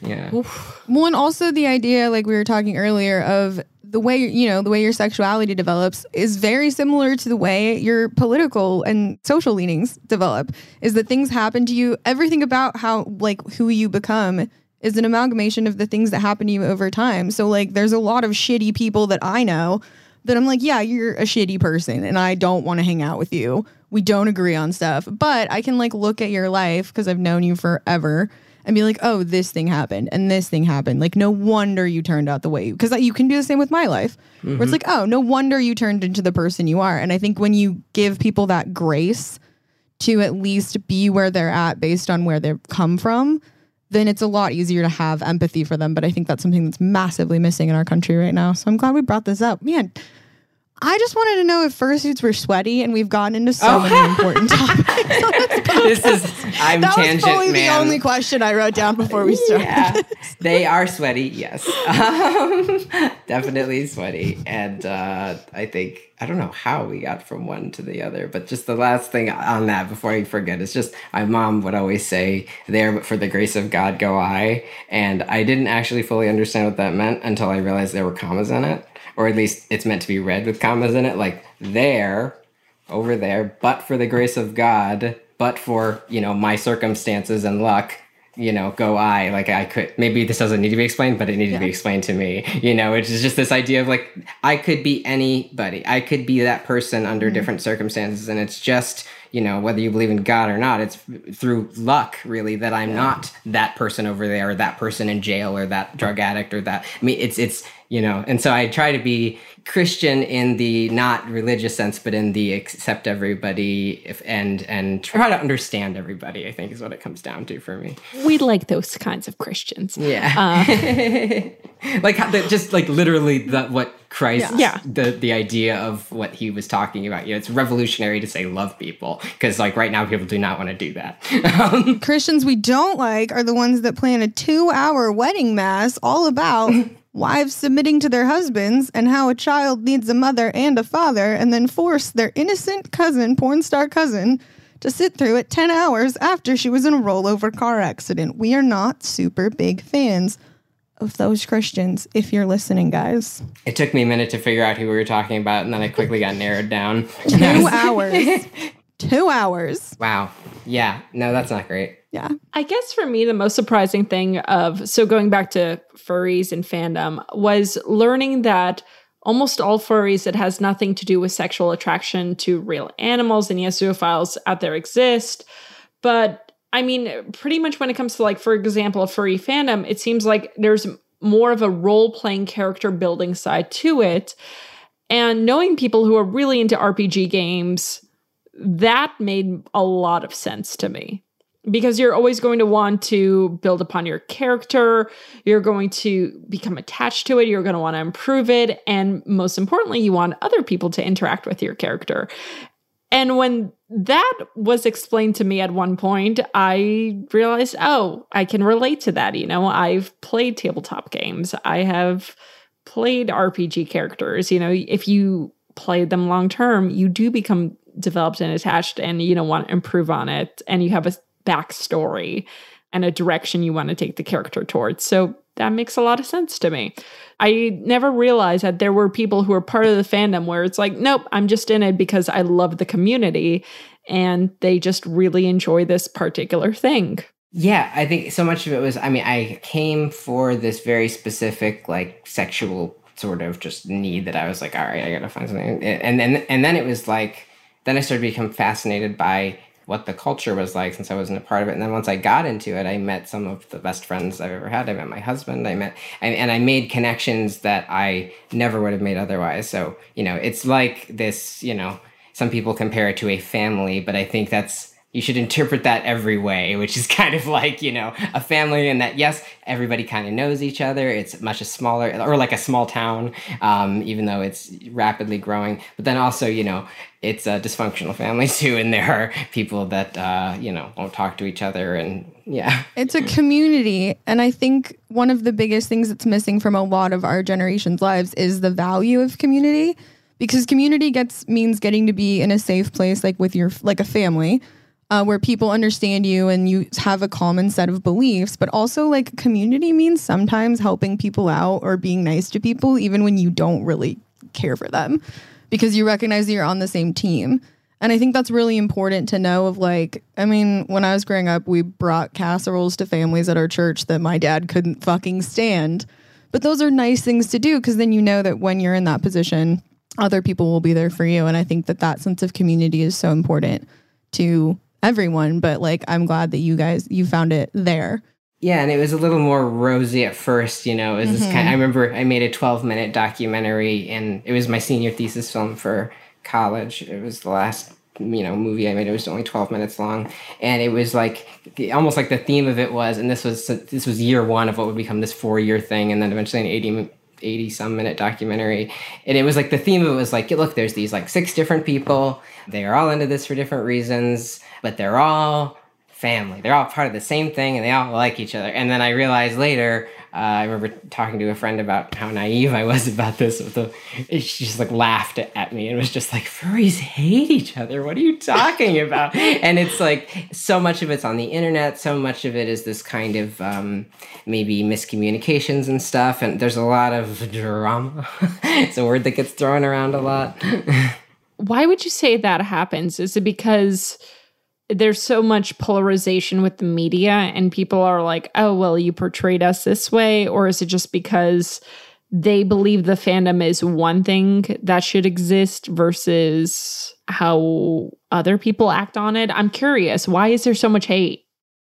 Yeah, Well, and also the idea, like we were talking earlier, of the way you know the way your sexuality develops is very similar to the way your political and social leanings develop. Is that things happen to you? Everything about how like who you become is an amalgamation of the things that happen to you over time. So like, there's a lot of shitty people that I know that I'm like, yeah, you're a shitty person, and I don't want to hang out with you. We don't agree on stuff, but I can like look at your life because I've known you forever and be like, oh, this thing happened and this thing happened. Like, no wonder you turned out the way you, because you can do the same with my life, where it's mm-hmm. like, oh, no wonder you turned into the person you are. And I think when you give people that grace to at least be where they're at based on where they've come from, then it's a lot easier to have empathy for them. But I think that's something that's massively missing in our country right now. So I'm glad we brought this up. Man, I just wanted to know if fursuits were sweaty, and we've gotten into so Oh. many important [LAUGHS] topics. this is I'm that was tangent probably man. the only question I wrote down before we started. yeah, [LAUGHS] they are sweaty. Yes, um, [LAUGHS] definitely sweaty. And uh, I think I don't know how we got from one to the other, but just the last thing on that before I forget is just my mom would always say, "There, but for the grace of God, go I." And I didn't actually fully understand what that meant until I realized there were commas in it, or at least it's meant to be read with commas in it, like there over there, but for the grace of God, but for, you know, my circumstances and luck, you know, go I. Like I could maybe this doesn't need to be explained, but it needed to be explained to me. You know, which is just this idea of like I could be anybody. I could be that person under mm-hmm. different circumstances. And it's just, you know, whether you believe in God or not, it's through luck really that I'm not that person over there or that person in jail or that drug addict or that I mean it's it's you know, and so I try to be Christian in the not religious sense, but in the accept everybody if, and and try to understand everybody. I think is what it comes down to for me. We like those kinds of Christians. Yeah, uh, [LAUGHS] like how, just like literally the, what Christ, Yeah. the the idea of what he was talking about. You know, it's revolutionary to say love people because like right now people do not want to do that. Um, [LAUGHS] Christians we don't like are the ones that plan a two hour wedding mass all about [LAUGHS] wives submitting to their husbands and how a child needs a mother and a father, and then force their innocent cousin, porn star cousin, to sit through it 10 hours after she was in a rollover car accident. We are not super big fans of those Christians, if you're listening, guys. it took me a minute to figure out who we were talking about, and then I quickly got narrowed down. Two [LAUGHS] hours. Two hours. Wow. Yeah. No, that's not great. Yeah. I guess for me, the most surprising thing of so going back to furries and fandom was learning that almost all furries, it has nothing to do with sexual attraction to real animals, and yes, zoophiles out there exist. But I mean, pretty much when it comes to, like, for example, a furry fandom, it seems like there's more of a role playing character building side to it. And knowing people who are really into RPG games, that made a lot of sense to me because you're always going to want to build upon your character. You're going to become attached to it. You're going to want to improve it. And most importantly, you want other people to interact with your character. And when that was explained to me at one point, I realized, oh, I can relate to that. You know, I've played tabletop games, I have played RPG characters. You know, if you play them long term, you do become developed and attached and you know want to improve on it and you have a backstory and a direction you want to take the character towards. So that makes a lot of sense to me. I never realized that there were people who were part of the fandom where it's like, nope, I'm just in it because I love the community and they just really enjoy this particular thing. Yeah, I think so much of it was I mean, I came for this very specific like sexual sort of just need that I was like, all right, I gotta find something. And then and then it was like then I started to become fascinated by what the culture was like since I wasn't a part of it. And then once I got into it, I met some of the best friends I've ever had. I met my husband. I met, and, and I made connections that I never would have made otherwise. So, you know, it's like this, you know, some people compare it to a family, but I think that's you should interpret that every way, which is [LAUGHS] kind of like, you know, a family and that, yes, everybody kind of knows each other. It's much a smaller, or like a small town, um, even though it's rapidly growing. But then also, you know, it's a dysfunctional family [LAUGHS] too. And there are people that, uh, you know, won't talk to each other. And yeah. It's a community. And I think one of the biggest things that's missing from a lot of our generation's lives is the value of community because community gets means getting to be in a safe place, like with your, like a family uh, where people understand you and you have a common set of beliefs, but also like community means sometimes helping people out or being nice to people, even when you don't really care for them because you recognize that you're on the same team. And I think that's really important to know of like, I mean, when I was growing up, we brought casseroles to families at our church that my dad couldn't fucking stand. But those are nice things to do because then you know that when you're in that position, other people will be there for you. And I think that that sense of community is so important to everyone, but like I'm glad that you guys you found it there. Yeah, and it was a little more rosy at first, you know. It was mm-hmm. this kind I remember I made a 12 minute documentary and it was my senior thesis film for college. It was the last you know movie I made. It was only 12 minutes long, and it was like almost like the theme of it was, and this was this was year one of what would become this four year thing, and then eventually an 80 80 some minute documentary. And it was like the theme of it was like, look, there's these like six different people. They are all into this for different reasons but they're all family. They're all part of the same thing and they all like each other. And then I realized later, uh, I remember talking to a friend about how naive I was [LAUGHS] about this. With The, she just like laughed at me and was just like, furries hate each other. What are you talking [LAUGHS] about? and it's like so much of it's on the internet. So much of it is this kind of um, maybe miscommunications and stuff. And there's a lot of drama. [LAUGHS] it's a word that gets thrown around a lot. Why would you say that happens? Is it because there's so much polarization with the media and people are like, "Oh, well, you portrayed us this way," or is it just because they believe the fandom is one thing that should exist versus how other people act on it? I'm curious, why is there so much hate?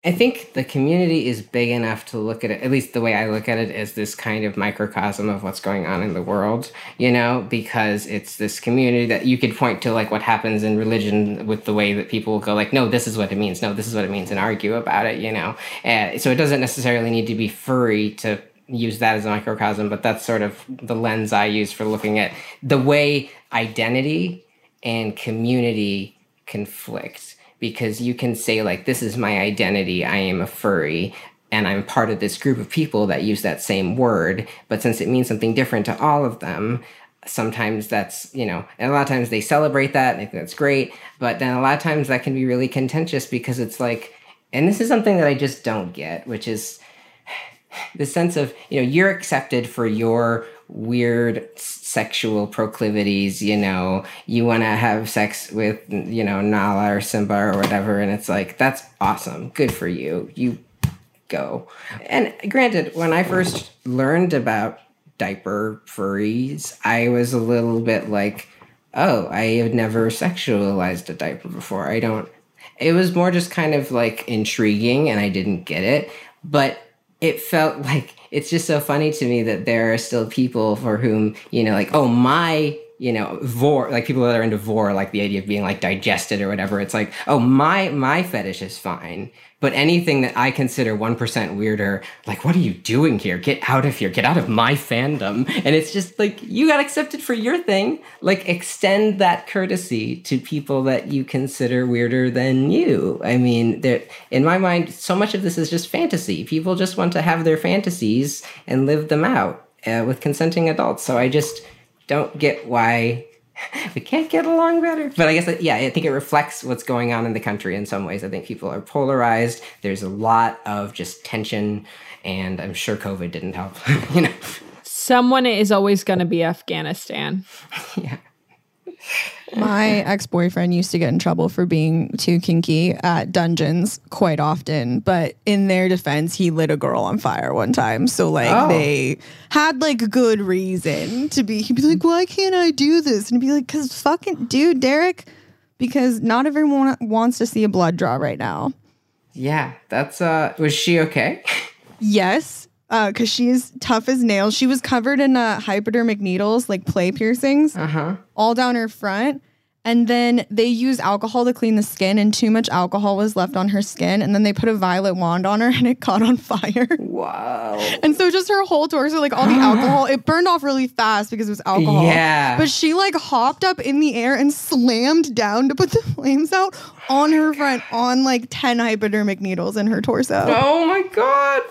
I think the community is big enough to look at it, at least the way I look at it, as this kind of microcosm of what's going on in the world, you know, because it's this community that you could point to like what happens in religion with the way that people go like, no, this is what it means, no, this is what it means, and argue about it, you know. And so it doesn't necessarily need to be furry to use that as a microcosm, but that's sort of the lens I use for looking at the way identity and community conflict because you can say like this is my identity i am a furry and i'm part of this group of people that use that same word. But since it means something different to all of them sometimes that's you know and a lot of times they celebrate that and they think that's great but then a lot of times that can be really contentious because it's like and this is something that i just don't get which is [SIGHS] the sense of you know you're accepted for your weird sexual proclivities you know you want to have sex with you know nala or simba or whatever and it's like that's awesome. Good for you. You go. And granted when i first learned about diaper furries i was a little bit like oh i have never sexualized a diaper before. I don't it was more just kind of like intriguing and i didn't get it but it felt like it's just so funny to me that there are still people for whom you know like oh my you know, vore like people that are into vore, like the idea of being like digested or whatever. It's like, oh, my my fetish is fine, but anything that I consider one percent weirder, like, what are you doing here? Get out of here! Get out of my fandom! And it's just like you got accepted for your thing. Like, extend that courtesy to people that you consider weirder than you. I mean, in my mind, so much of this is just fantasy. People just want to have their fantasies and live them out uh, with consenting adults. So I just don't get why [LAUGHS] we can't get along better. But I guess, that, yeah, I think it reflects what's going on in the country in some ways. I think people are polarized. There's a lot of just tension, and I'm sure COVID didn't help. [LAUGHS] you know, Someone is always going to be Afghanistan. [LAUGHS] yeah. My [LAUGHS] ex boyfriend used to get in trouble for being too kinky at dungeons quite often, but in their defense, he lit a girl on fire one time. So like Oh. they had like good reason to be. He'd be like, "Why can't I do this?" And he'd be like, "Cause fucking dude, Derek." Because not everyone wants to see a blood draw right now. Yeah, that's uh was she okay? [LAUGHS] Yes, because she is tough as nails. She was covered in uh, hypodermic needles, like play piercings, Uh-huh. all down her front. And then they used alcohol to clean the skin, and too much alcohol was left on her skin. And then they put a violet wand on her, [LAUGHS] and it caught on fire. Wow. And so just her whole torso, like all the [GASPS] alcohol, it burned off really fast because it was alcohol. Yeah. But she like hopped up in the air and slammed down to put the [LAUGHS] flames out on her front on like 10 hypodermic needles in her torso. Oh my god.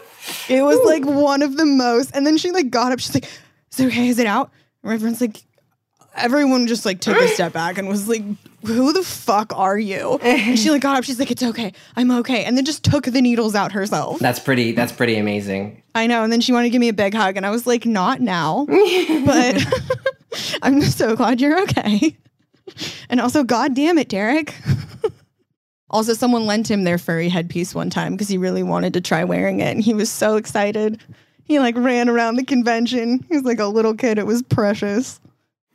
It was like one of the most. And then she like got up. She's like, "Is it okay? Is it out?" And everyone's like, everyone just like took a [LAUGHS] step back and was like, "Who the fuck are you?" And she like got up. She's like, "It's okay. I'm okay." And then just took the needles out herself. That's pretty that's pretty amazing. I know. And then she wanted to give me a big hug, and I was like, "Not now." [LAUGHS] but [LAUGHS] I'm so glad you're okay. And also, God damn it, Derek. Also, someone lent him their furry headpiece one time because he really wanted to try wearing it, and he was so excited. He like ran around the convention. He was like a little kid. It was precious.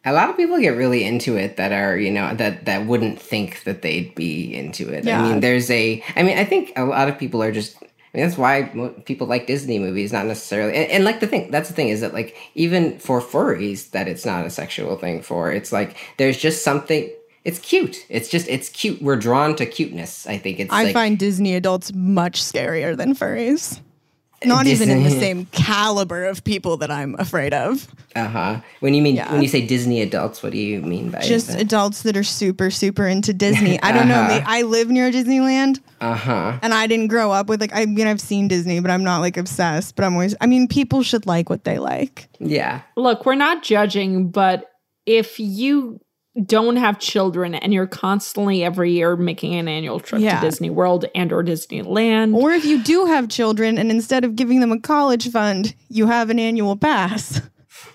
A lot of people get really into it that are, you know, that that wouldn't think that they'd be into it. Yeah. I mean, there's a I mean, I think a lot of people are just I mean, that's why people like Disney movies, not necessarily. And, and like the thing, that's the thing is that like even for furries, that it's not a sexual thing for. It's like there's just something. It's cute. It's just it's cute. We're drawn to cuteness. I think it's. I like, find Disney adults much scarier than furries. Not even in the [LAUGHS] same caliber of people that I'm afraid of. Uh huh. When you mean Yeah. when you say Disney adults, what do you mean by that? Just that? adults that are super, super into [LAUGHS] Disney. I don't know. Uh-huh. may- I live near Disneyland. Uh huh. and I didn't grow up with like I mean I've seen Disney, but I'm not like obsessed. But I'm always I mean people should like what they like. Yeah. Look, we're not judging, but if you don't have children and you're constantly every year making an annual trip Yeah. to Disney World and or Disneyland, Or if you do have children and instead of giving them a college fund, you have an annual pass.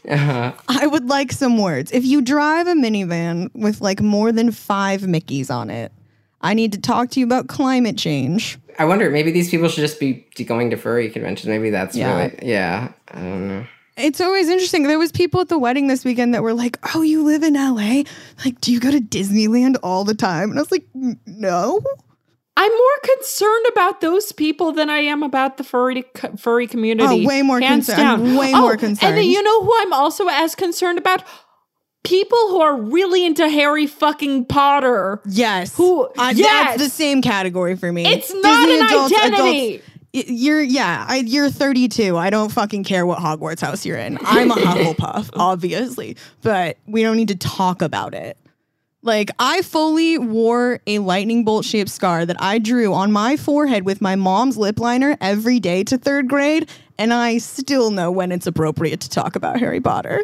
Uh huh. I would like some words. If you drive a minivan with like more than five Mickeys on it, I need to talk to you about climate change. I wonder, maybe these people should just be going to furry conventions. Maybe that's Yeah. really, yeah. I don't know. It's always interesting. There was people at the wedding this weekend that were like, "Oh, you live in LA? Like, do you go to Disneyland all the time?" And I was like, "No." I'm more concerned about those people than I am about the furry furry community. Oh, way more concerned. I'm down. way Oh, more concerned. And then you know who I'm also as concerned about? People who are really into Harry fucking Potter. Yes. Who- Uh, yes. That's the same category for me. It's not an identity. y- you're yeah. I, you're 32. I don't fucking care what Hogwarts house you're in. I'm a Hufflepuff, [LAUGHS] obviously, but we don't need to talk about it. Like I fully wore a lightning bolt shaped scar that I drew on my forehead with my mom's lip liner every day to third grade, and I still know when it's appropriate to talk about Harry Potter.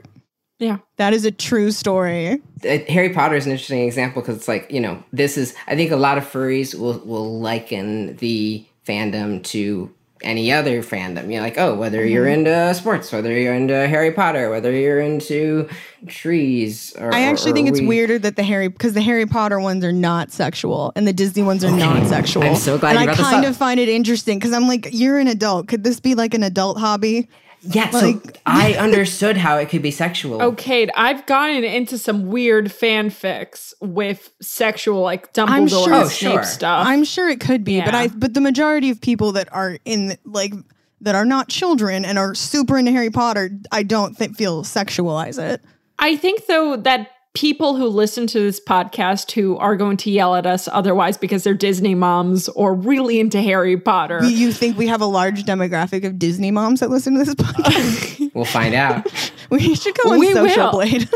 Yeah. That is a true story. Uh, Harry Potter is an interesting example because it's like you know this is I think a lot of furries will will liken the fandom to any other fandom. You're like, oh, whether you're Mm-hmm. into sports, whether you're into Harry Potter, whether you're into trees. Or, I actually or- think it's we- weirder that the Harry because the Harry Potter ones are not sexual and the Disney ones are non-sexual. I'm so glad and I kind of find it interesting because I'm like, you're an adult. Could this be like an adult hobby? Yeah, so [LAUGHS] I understood how it could be sexual. Okay, I've gotten into some weird fanfics with sexual, like Dumbledore sure- Oh, Snape sure. stuff. I'm sure it could be, but I but the majority of people that are in like that are not children and are super into Harry Potter, I don't think feel sexualize it. I think though that people who listen to this podcast who are going to yell at us otherwise because they're Disney moms or really into Harry Potter. Do you think we have a large demographic of Disney moms that listen to this podcast? [LAUGHS] We'll find out. [LAUGHS] we should go on We Social will. Blade.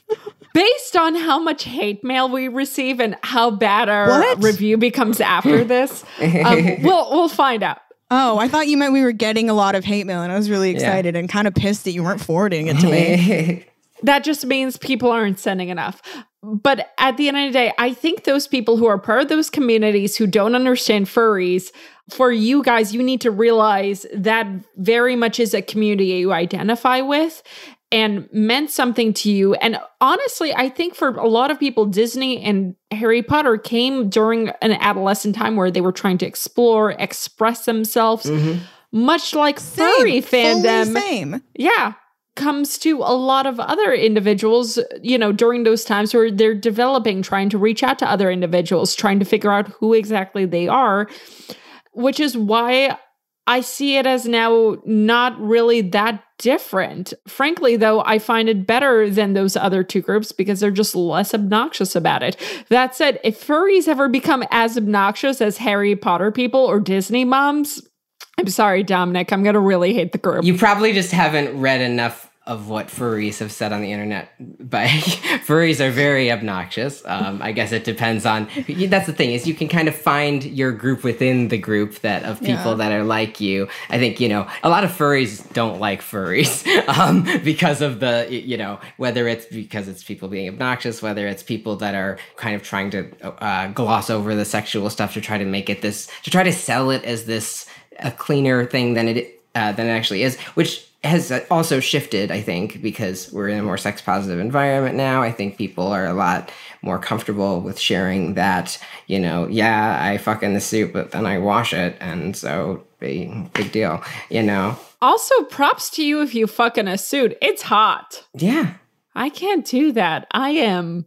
[LAUGHS] Based on how much hate mail we receive and how bad our What? review becomes after this, um, we'll we'll find out. oh, I thought you meant we were getting a lot of hate mail, and I was really excited and kind of pissed that you weren't forwarding it to me. That just means people aren't sending enough. But at the end of the day, I think those people who are part of those communities who don't understand furries, for you guys, you need to realize that very much is a community you identify with and meant something to you. And honestly, I think for a lot of people, Disney and Harry Potter came during an adolescent time where they were trying to explore, express themselves, mm-hmm. much like furry Same, fully fandom Same. yeah comes to a lot of other individuals you know during those times where they're developing trying to reach out to other individuals trying to figure out who exactly they are which is why i see it as now not really that different. Frankly though i find it better than those other two groups because they're just less obnoxious about it. That said if furries ever become as obnoxious as harry potter people or disney moms i'm sorry dominic i'm gonna really hate the group You probably just haven't read enough of what furries have said on the internet. [LAUGHS] But furries are very obnoxious. Um, I guess it depends on. That's the thing is you can kind of find your group within the group that of people Yeah. that are like you. I think you know a lot of furries don't like furries [LAUGHS] um, because of the you know whether it's because it's people being obnoxious, whether it's people that are kind of trying to uh, gloss over the sexual stuff to try to make it this to try to sell it as this a cleaner thing than it uh, than it actually is, which has also shifted, I think, because we're in a more sex positive environment now. I think people are a lot more comfortable with sharing that, you know, yeah, I fuck in the soup, but then I wash it. And so, big, big deal, you know? Also, props to you if you fuck in a suit. It's hot. Yeah. I can't do that. I am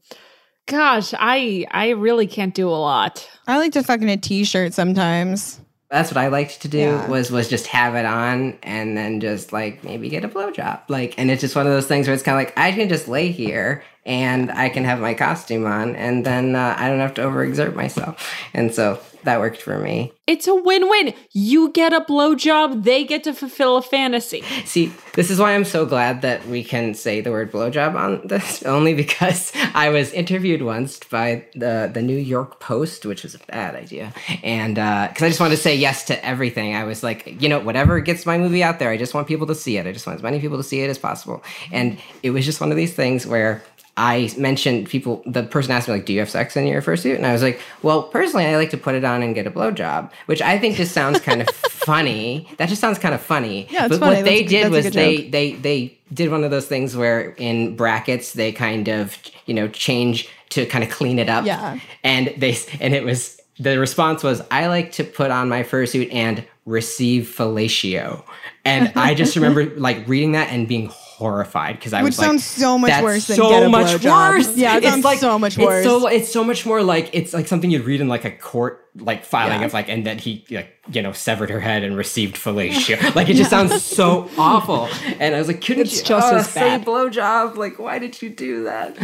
gosh, I I really can't do a lot. I like to fuck in a t-shirt sometimes. That's what I liked to do Yeah. was was just have it on and then just like maybe get a blowjob. Like and it's just one of those things where it's kind of like I can just lay here and I can have my costume on and then uh, I don't have to overexert myself. And so that worked for me. It's a win-win. You get a blowjob, they get to fulfill a fantasy. See, this is why I'm so glad that we can say the word blowjob on this, [LAUGHS] only because I was interviewed once by the the New York Post, which was a bad idea, and because I just wanted to say yes to everything. I was like, you know, whatever gets my movie out there, I just want people to see it. I just want as many people to see it as possible, and it was just one of these things where. I mentioned people. The person asked me like, "Do you have sex in your fursuit?" And I was like, "Well, personally, I like to put it on and get a blowjob," which I think just sounds kind of [LAUGHS] funny. That just sounds kind of funny. Yeah, it's but funny. what they a- did was they joke. they they did one of those things where in brackets they kind of you know change to kind of clean it up. Yeah. And they and it was the response was I like to put on my fursuit and receive fellatio. And I just [LAUGHS] remember like reading that and being horrified because I Which was like, sounds so much "That's worse than so get a much blowjob." worse. Yeah, it It's sounds so much It's worse. so it's so much more like it's like something you'd read in like a court like filing Yeah. of like and that he like you know severed her head and received fellatio. [LAUGHS] like it just sounds so [LAUGHS] awful. And I was like, couldn't It's you just as say bad. blowjob? Like, why did you do that?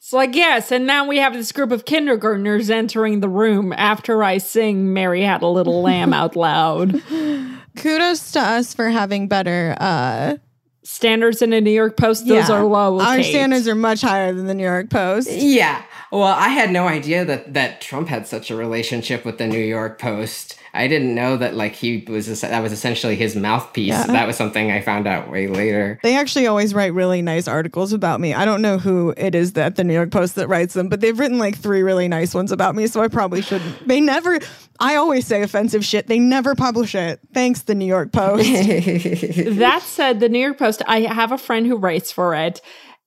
It's like, yes, and now we have this group of kindergartners entering the room after I sing Mary Had a Little Lamb out loud. [LAUGHS] Kudos to us for having better uh Standards in a New York Post, those yeah. are low. Our Kate. standards are much higher than the New York Post. Yeah. Well, I had no idea that that Trump had such a relationship with the New York Post. I didn't know that like he was that was essentially his mouthpiece. Yeah. That was something I found out way later. They actually always write really nice articles about me. I don't know who it is that the New York Post that writes them, but they've written like three really nice ones about me, so I probably shouldn't. They never I always say offensive shit. They never publish it. Thanks, the New York Post. [LAUGHS] That said, the New York Post, I have a friend who writes for it.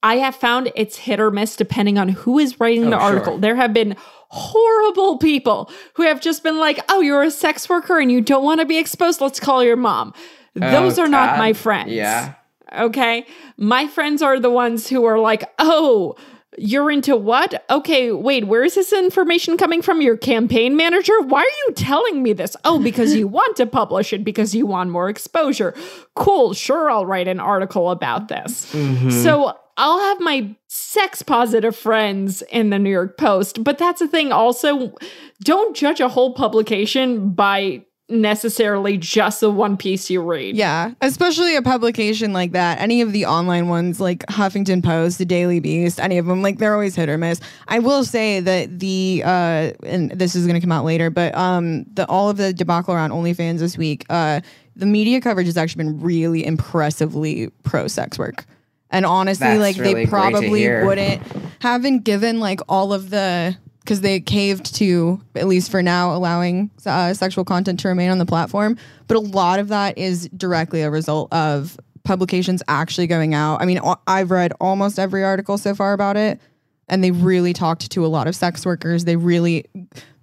I have found it's hit or miss depending on who is writing oh, the Oh, sure. article. There have been horrible people who have just been like, oh, you're a sex worker and you don't want to be exposed. Let's call your mom. Those Oh, are not God. my friends. Yeah. Okay. My friends are the ones who are like, oh, you're into what? Okay, wait, where is this information coming from? Your campaign manager? Why are you telling me this? Oh, because you [LAUGHS] want to publish it, because you want more exposure. Cool, sure, I'll write an article about this. Mm-hmm. So I'll have my sex positive friends in the New York Post, but that's the thing also don't judge a whole publication by necessarily just the one piece you read. Yeah, especially a publication like that. Any of the online ones like Huffington Post, the Daily Beast, any of them, like they're always hit or miss. I will say that the uh and this is going to come out later, but um the all of the debacle around OnlyFans this week, uh the media coverage has actually been really impressively pro sex work. And honestly, That's like really they probably wouldn't haven't given like all of the because they caved to at least for now allowing uh, sexual content to remain on the platform. But a lot of that is directly a result of publications actually going out. I mean, I've read almost every article so far about it. And they really talked to a lot of sex workers. They really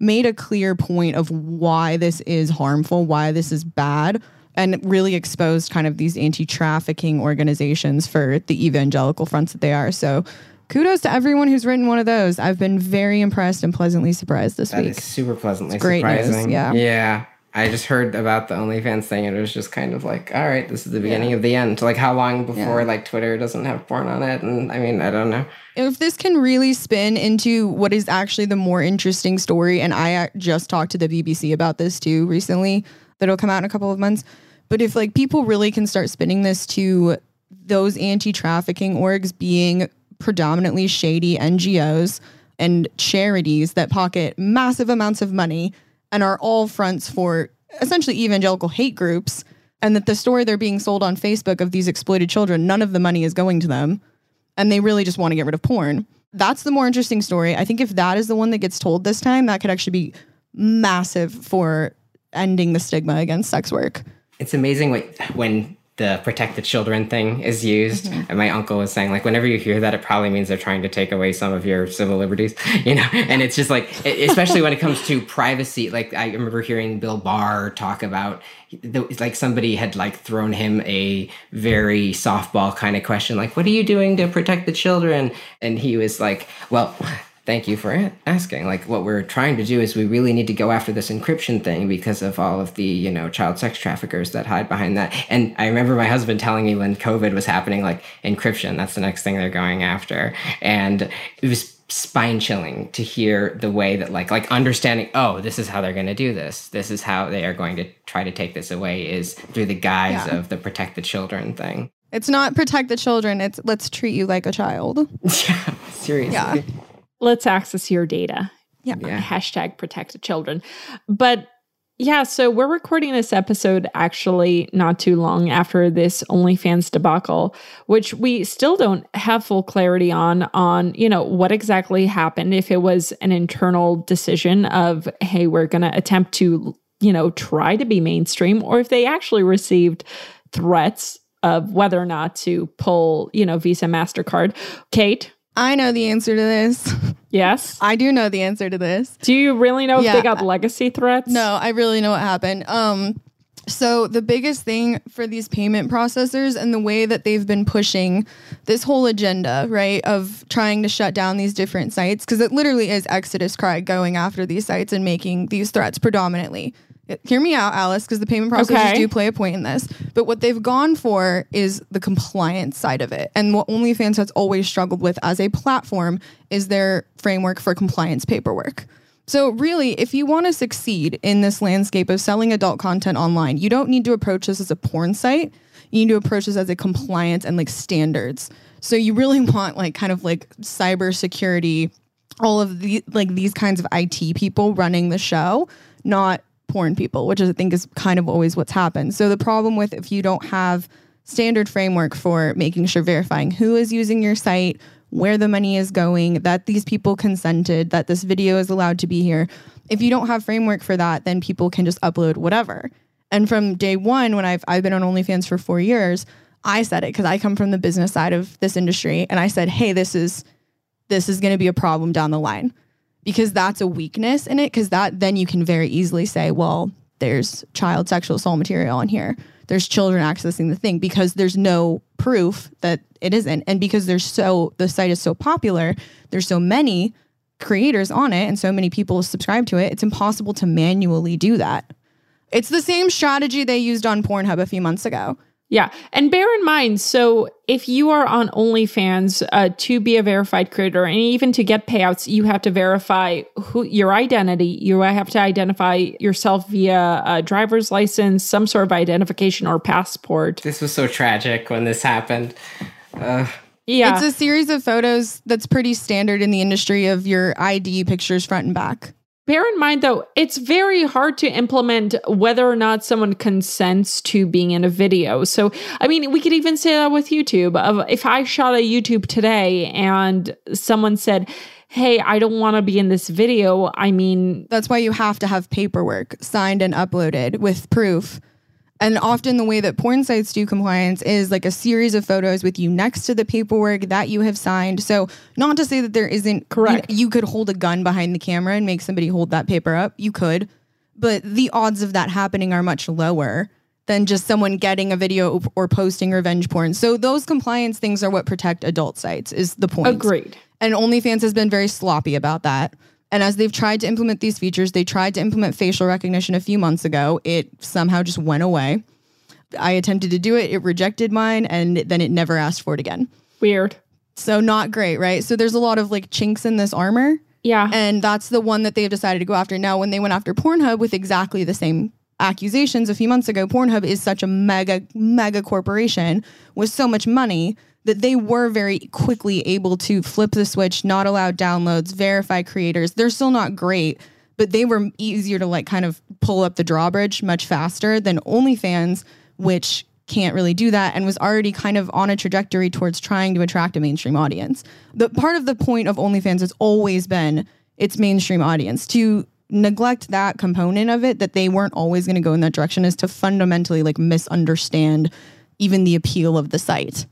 made a clear point of why this is harmful, why this is bad, and really exposed kind of these anti trafficking organizations for the evangelical fronts that they are. So kudos to everyone who's written one of those. I've been very impressed and pleasantly surprised this That week. is super pleasantly great news, surprising. yeah. Yeah. I just heard about the OnlyFans thing and it was just kind of like, all right, this is the beginning of the end. Like how long before Yeah. like Twitter doesn't have porn on it? And I mean, I don't know. if this can really spin into what is actually the more interesting story, and I uh, just talked to the BBC about this too recently, that'll come out in a couple of months. But if like people really can start spinning this to those anti-trafficking orgs being predominantly shady NGOs and charities that pocket massive amounts of money and are all fronts for essentially evangelical hate groups, and that the story they're being sold on Facebook of these exploited children, none of the money is going to them and they really just want to get rid of porn. That's the more interesting story. I think if that is the one that gets told this time, that could actually be massive for ending the stigma against sex work. It's amazing when, when the protect the children thing is used. Mm-hmm. And my uncle was saying, like, whenever you hear that, it probably means they're trying to take away some of your civil liberties, [LAUGHS] you know? And it's just like, especially when it comes to privacy. Like, I remember hearing Bill Barr talk about, the- like, somebody had like thrown him a very softball kind of question, like, what are you doing to protect the children? And he was like, well, Thank you for asking. Like, what we're trying to do is we really need to go after this encryption thing because of all of the, you know, child sex traffickers that hide behind that. And I remember my husband telling me when COVID was happening, like, encryption, that's the next thing they're going after. And it was spine chilling to hear the way that, like, like understanding, oh, this is how they're going to do this. This is how they are going to try to take this away is through the guise Yeah. of the protect the children thing. It's not protect the children, it's let's treat you like a child. [LAUGHS] yeah, seriously. Yeah. Let's access your data. Yeah. Yeah. Hashtag protect the children. But yeah, so we're recording this episode actually not too long after this OnlyFans debacle, which we still don't have full clarity on on, you know, what exactly happened if it was an internal decision of hey, we're going to attempt to, you know, try to be mainstream or if they actually received threats of whether or not to pull, you know, Visa Mastercard. Kate, I know the answer to this. yes. I do know the answer to this. Do you really know if they got legacy threats? No, I really know what happened. Um, so the biggest thing for these payment processors and the way that they've been pushing this whole agenda, right, of trying to shut down these different sites, because it literally is Exodus Cry going after these sites and making these threats predominantly. Hear me out, Alice, because the payment processors Okay. do play a point in this. But what they've gone for is the compliance side of it. And what OnlyFans has always struggled with as a platform is their framework for compliance paperwork. So, really, if you want to succeed in this landscape of selling adult content online, you don't need to approach this as a porn site. You need to approach this as a compliance and like standards. So, you really [LAUGHS] want like kind of like cybersecurity, all of the like these kinds of IT people running the show, not porn people, which I think is kind of always what's happened. So, the problem with if you don't have standard framework for making sure verifying who is using your site, where the money is going, that these people consented, that this video is allowed to be here. If you don't have framework for that, then people can just upload whatever. And from day one, when I've I've been on OnlyFans for four years, I said it because I come from the business side of this industry, and I said, "Hey, this is this is going to be a problem down the line." Because that's a weakness in it because that then you can very easily say well there's child sexual assault material on here. There's children accessing the thing because there's no proof that it isn't. And because there's so the site is so popular there's so many creators on it and so many people subscribe to it it's impossible to manually do that. It's the same strategy they used on pornhub a few months ago Yeah. And bear in mind, so if you are on OnlyFans uh, to be a verified creator and even to get payouts, you have to verify who your identity. You have to identify yourself via a driver's license, some sort of identification or passport. This was so tragic when this happened. Uh, Yeah. It's a series of photos that's pretty standard in the industry of your ID pictures front and back. Bear in mind, though, it's very hard to implement whether or not someone consents to being in a video. So, I mean, we could even say that with YouTube. If I shot a YouTube today and someone said, "Hey, I don't want to be in this video," I mean, That's why you have to have paperwork signed and uploaded with proof. And often the way that porn sites do compliance is like a series of photos with you next to the paperwork that you have signed. So not to say that there isn't Correct. You, you could hold a gun behind the camera and make somebody hold that paper up. You could, but the odds of that happening are much lower than just someone getting a video or posting revenge porn. So those compliance things are what protect adult sites. Is the point? agreed. And OnlyFans has been very sloppy about that. And as they've tried to implement these features, they tried to implement facial recognition a few months ago. It somehow just went away. I attempted to do it, it rejected mine, and then it never asked for it again. Weird. So, not great, right? So, there's a lot of like chinks in this armor. Yeah. And that's the one that they've decided to go after. Now, when they went after Pornhub with exactly the same accusations a few months ago, Pornhub is such a mega, mega corporation with so much money that they were very quickly able to flip the switch, not allow downloads, verify creators. They're still not great, but they were easier to like kind of pull up the drawbridge much faster than OnlyFans, which can't really do that and was already kind of on a trajectory towards trying to attract a mainstream audience. The part of the point of OnlyFans has always been its mainstream audience. To neglect that component of it, that they weren't always going to go in that direction, is to fundamentally like misunderstand even the appeal of the site.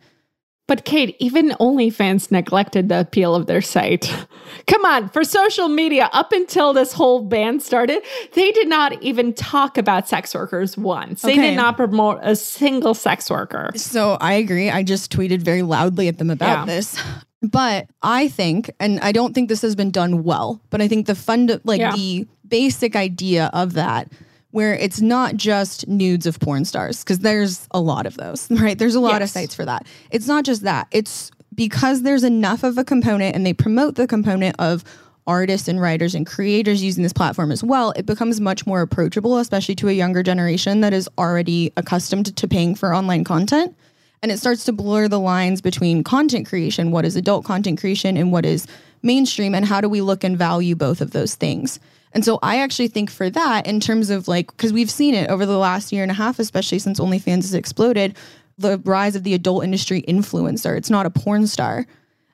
But Kate, even OnlyFans neglected the appeal of their site. [LAUGHS] Come on, for social media, up until this whole ban started, they did not even talk about sex workers once. They did not promote a single sex worker. So I agree. I just tweeted very loudly at them about Yeah. this. But I think, and I don't think this has been done well, but I think the fund, like Yeah. the basic idea of that, where it's not just nudes of porn stars, because there's a lot of those, [LAUGHS] right? There's a lot of sites for that. It's not just that. It's because there's enough of a component and they promote the component of artists and writers and creators using this platform as well, it becomes much more approachable, especially to a younger generation that is already accustomed to paying for online content. And it starts to blur the lines between content creation, what is adult content creation, and what is mainstream, and how do we look and value both of those things. And so I actually think for that, in terms of like, because we've seen it over the last year and a half, especially since OnlyFans has exploded, the rise of the adult industry influencer. It's not a porn star.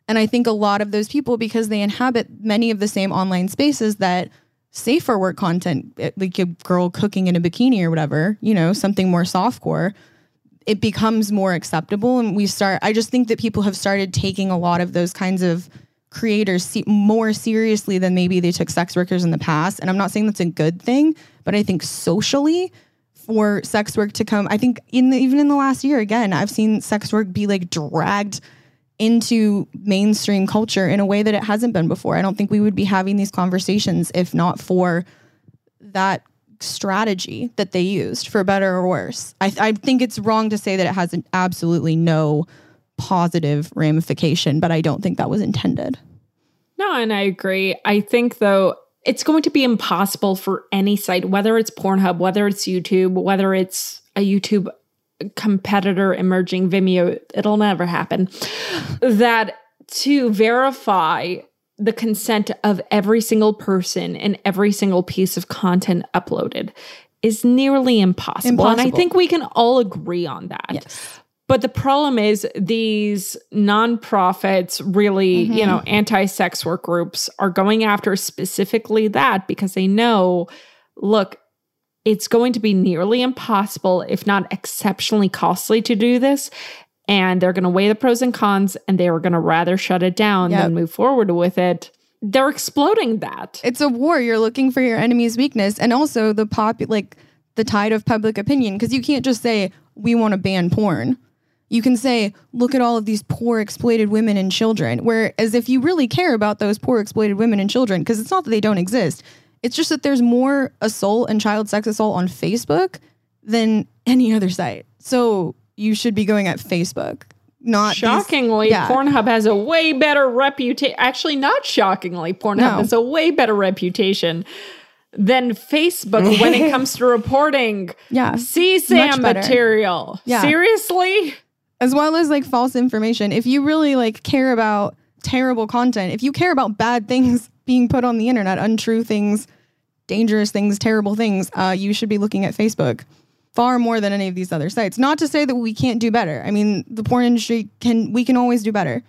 And I think a lot of those people, because they inhabit many of the same online spaces that safer work content, eh, like a girl cooking in a bikini or whatever, you know, something more softcore, it becomes more acceptable. And we start, I just think that people have started taking a lot of those kinds of creators se- more seriously than maybe they took sex workers in the past. And I'm not saying that's a good thing, but I think socially, for sex work to come. I think in the, even in the last year, again, I've seen sex work be like dragged into mainstream culture in a way that it hasn't been before. I don't think we would be having these conversations if not for that strategy that they used, for better or worse. I, I think it's wrong to say that it has an absolutely no positive ramification, but I don't think that was intended. No, and I agree. I think though it's going to be impossible for any site, whether it's Pornhub, whether it's YouTube, whether it's a YouTube competitor emerging Vimeo, it'll never happen. That to verify the consent of every single person and every single piece of content uploaded is nearly impossible. And I think we can all agree on that. Yes. But the problem is these nonprofits, really, you mm-hmm. know, anti-sex work groups are going after specifically that because they know, look, it's going to be nearly impossible, if not exceptionally costly to do this. And they're going to weigh the pros and cons and they are going to rather shut it down Yep. than move forward with it. They're exploding that. it's a war. You're looking for your enemy's weakness, and also the pop like the tide of public opinion. Because you can't just say we want to ban porn. You can say, look at all of these poor exploited women and children. Whereas if you really care about those poor exploited women and children, because it's not that they don't exist, it's just that there's more assault and child sex assault on Facebook than any other site. So you should be going at Facebook. Not these- Shockingly, yeah. Pornhub has a way better reputation. Actually, not shockingly, Pornhub No. has a way better reputation than Facebook when it [LAUGHS] comes to reporting Yeah. CSAM material. Yeah. Seriously? As well as like false information. If you really like care about terrible content, if you care about bad things [LAUGHS] being put on the internet, untrue things, dangerous things, terrible things, uh, you should be looking at Facebook far more than any of these other sites. Not to say that we can't do better. I mean, the porn industry can we can always do better.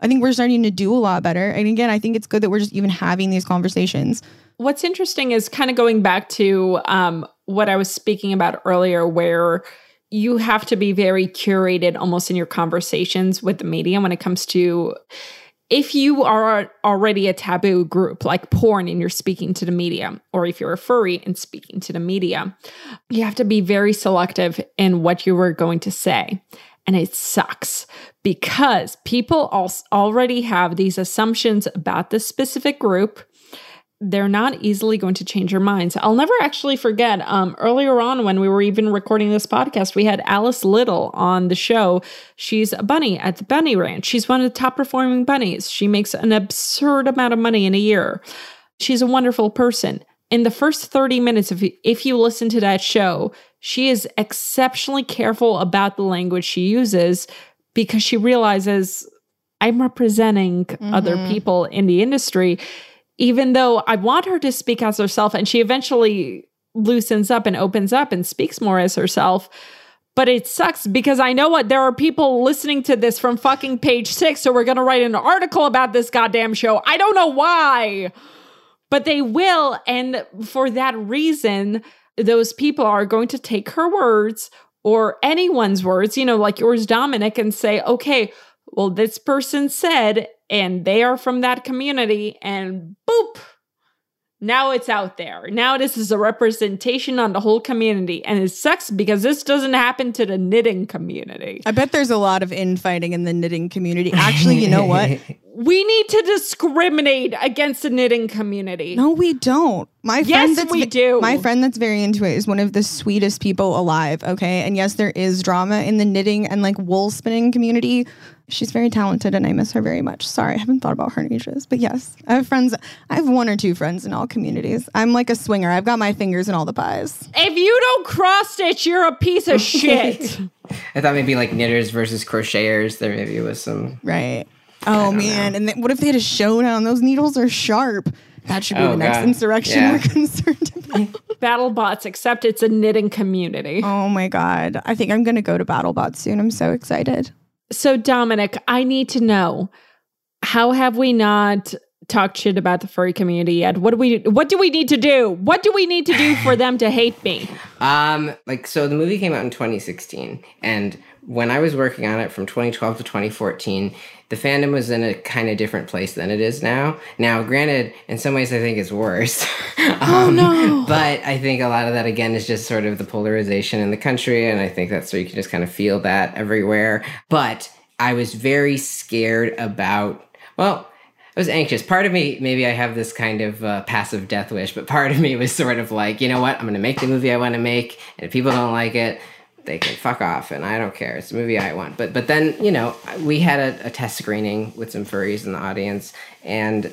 I think we're starting to do a lot better. And again, I think it's good that we're just even having these conversations. What's interesting is kind of going back to um, what I was speaking about earlier, where you have to be very curated almost in your conversations with the media when it comes to if you are already a taboo group like porn and you're speaking to the media, or if you're a furry and speaking to the media, you have to be very selective in what you are going to say. And it sucks because people already have these assumptions about this specific group they're not easily going to change your minds. I'll never actually forget. Um, earlier on, when we were even recording this podcast, we had Alice Little on the show. She's a bunny at the Bunny Ranch. She's one of the top performing bunnies. She makes an absurd amount of money in a year. She's a wonderful person. In the first 30 minutes, if you, if you listen to that show, she is exceptionally careful about the language she uses because she realizes I'm representing other people in the industry even though I want her to speak as herself, and she eventually loosens up and opens up and speaks more as herself. But it sucks because I know what there are people listening to this from fucking page six, so we're gonna write an article about this goddamn show. I don't know why, but they will. And for that reason, those people are going to take her words or anyone's words, you know, like yours, Dominic, and say, okay, well, this person said, and they are from that community, and boop, now it's out there. Now this is a representation on the whole community, and it sucks because this doesn't happen to the knitting community. I bet there's a lot of infighting in the knitting community. Actually, you know what? [LAUGHS] We need to discriminate against the knitting community. No, we don't. My friend Yes, that's we do. My friend that's very into it is one of the sweetest people alive. Okay, and yes, there is drama in the knitting and like wool spinning community. She's very talented, and I miss her very much. Sorry, I haven't thought about her in ages, but yes, I have friends. I have one or two friends in all communities. I'm like a swinger. I've got my fingers in all the pies. If you don't cross stitch, you're a piece of [LAUGHS] shit. I thought maybe like knitters versus crocheters. There maybe was some. Right. Oh man, and then what if they had a showdown? Those needles are sharp. That should be Oh, the next God. insurrection Yeah. we're [LAUGHS] concerned about. Battle bots, except it's a knitting community. oh my god, I think I'm gonna go to BattleBot soon. I'm so excited. So, Dominic, I need to know how have we not talked shit about the furry community yet? What do we what do we need to do? What do we need to do for them to hate me? [LAUGHS] Um, like so, the movie came out in 2016, and when I was working on it from 2012 to 2014, the fandom was in a kind of different place than it is now. Now, granted, in some ways, I think it's worse. [LAUGHS] oh no. But I think a lot of that again is just sort of the polarization in the country, and I think that's where you can just kind of feel that everywhere. But I was very scared about well. I was anxious. Part of me, maybe I have this kind of uh, passive death wish, but part of me was sort of like, you know what? I'm going to make the movie I want to make, and if people don't like it, they can fuck off, and I don't care. It's a movie I want. But but then you know we had a, a test screening with some furries in the audience, and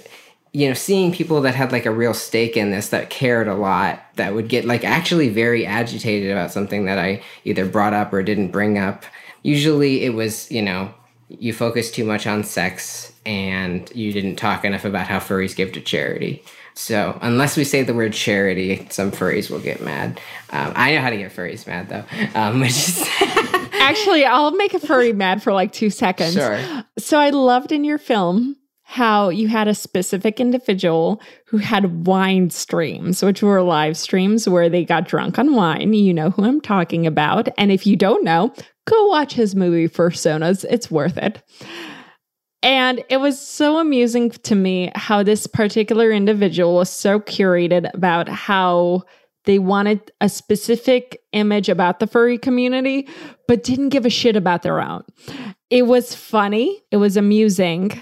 you know seeing people that had like a real stake in this, that cared a lot, that would get like actually very agitated about something that I either brought up or didn't bring up. Usually it was you know you focus too much on sex and you didn't talk enough about how furries give to charity. So unless we say the word charity, some furries will get mad. Um, I know how to get furries mad though, um, [LAUGHS] which is Actually, I'll make a furry mad for like two seconds. sure. So I loved in your film how you had a specific individual who had wine streams, which were live streams where they got drunk on wine. You know who I'm talking about. And if you don't know, go watch his movie Fursonas. It's worth it. And it was so amusing to me how this particular individual was so curated about how they wanted a specific image about the furry community, but didn't give a shit about their own. It was funny, it was amusing,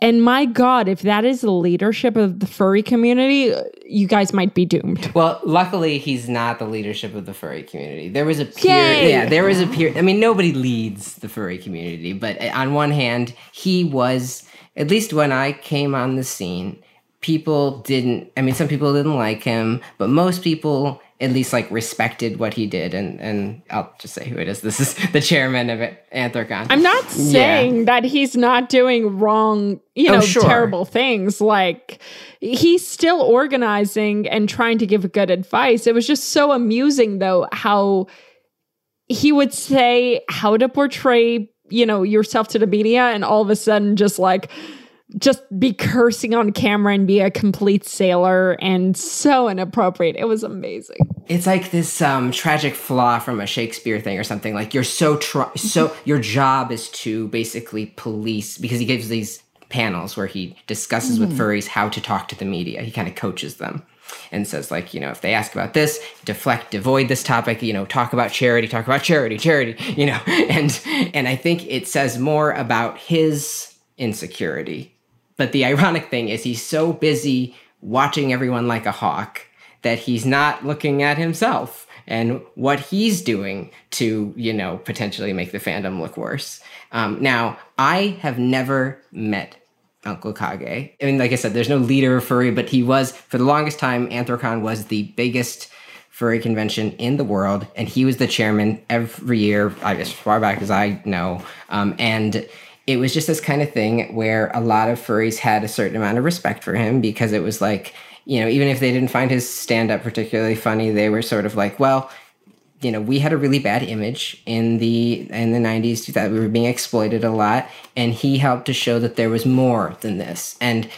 And my God, if that is the leadership of the furry community, you guys might be doomed. Well, luckily he's not the leadership of the furry community. There was a Yay! yeah, there was a peer. I mean, nobody leads the furry community, but eh, on one hand, he was at least when I came on the scene, people didn't. I mean, some people didn't like him, but most people at least like respected what he did. And and I'll just say who it is. This is [LAUGHS] the chairman of it, Anthrocon. I'm not saying that he's not doing wrong, you Oh, know, sure. terrible things. Like he's still organizing and trying to give good advice. It was just so amusing though how he would say how to portray, you know, yourself to the media and all of a sudden just like just be cursing on camera and be a complete sailor and so inappropriate. It was amazing. It's like this um, tragic flaw from a Shakespeare thing or something. Like you're so tr- so [LAUGHS] your job is to basically police because he gives these panels where he discusses with furries how to talk to the media. He kind of coaches them and says like you know if they ask about this deflect avoid this topic you know talk about charity talk about charity charity you know [LAUGHS] and and i think it says more about his insecurity but the ironic thing is he's so busy watching everyone like a hawk that he's not looking at himself and what he's doing to, you know, potentially make the fandom look worse. Um, now, I have never met Uncle Kage. I mean, like I said, there's no leader of furry, but he was, for the longest time, Anthrocon was the biggest furry convention in the world, and he was the chairman every year, as far back as I know. Um, and it was just this kind of thing where a lot of furries had a certain amount of respect for him because it was like, you know, even if they didn't find his stand up particularly funny, they were sort of like, well, you know, we had a really bad image in the in the 90s that we were being exploited a lot and he helped to show that there was more than this. And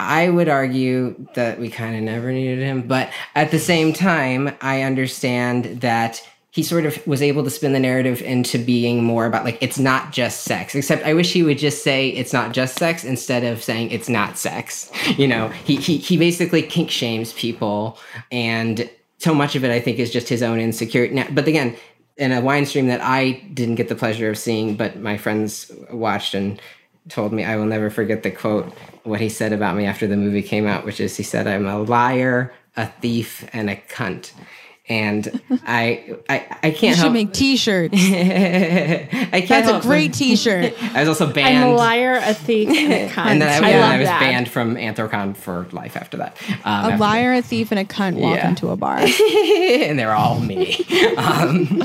I would argue that we kind of never needed him, but at the same time, I understand that he sort of was able to spin the narrative into being more about like it's not just sex. Except I wish he would just say it's not just sex instead of saying it's not sex. [LAUGHS] You know, he he he basically kink shames people and so much of it I think is just his own insecurity. Now, but again, in a wine stream that I didn't get the pleasure of seeing, but my friends watched and told me I will never forget the quote what he said about me after the movie came out, which is he said I'm a liar, a thief, and a cunt. And I I, I can't You should help make T-shirts. [LAUGHS] I can't That's a great T-shirt. [LAUGHS] I was also banned. I'm a liar, a thief, and a [LAUGHS] cunt. and then I, I yeah, love I was that. banned from Anthrocon for life after that. Um, A after liar, a thief, and a cunt walk Yeah. into a bar. and they're all me. Um,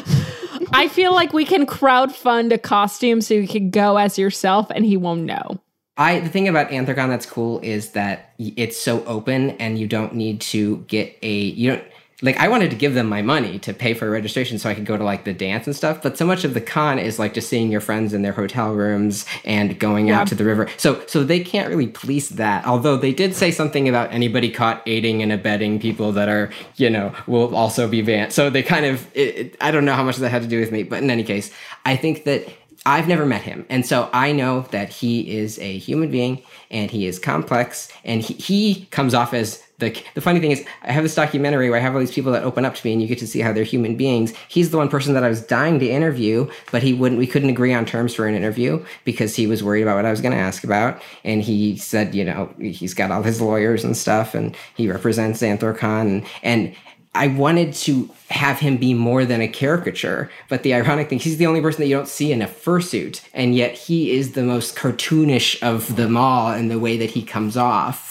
I feel like we can crowdfund a costume so you can go as yourself and he won't know. I the thing about Anthrocon that's cool is that it's so open and you don't need to get a you don't like I wanted to give them my money to pay for registration so I could go to like the dance and stuff, but so much of the con is like just seeing your friends in their hotel rooms and going Yeah. out to the river. So so they can't really police that. Although they did say something about anybody caught aiding and abetting people that are, you know, will also be banned. So they kind of it, it, I don't know how much that had to do with me, but in any case, I think that I've never met him. And so I know that he is a human being and he is complex and he, he comes off as the the funny thing is I have this documentary where I have all these people that open up to me and you get to see how they're human beings. He's the one person that I was dying to interview, but he wouldn't we couldn't agree on terms for an interview because he was worried about what I was going to ask about and he said, you know, he's got all his lawyers and stuff and he represents Anthrocon and, and I wanted to have him be more than a caricature, but the ironic thing, he's the only person that you don't see in a fursuit, and yet he is the most cartoonish of them all in the way that he comes off.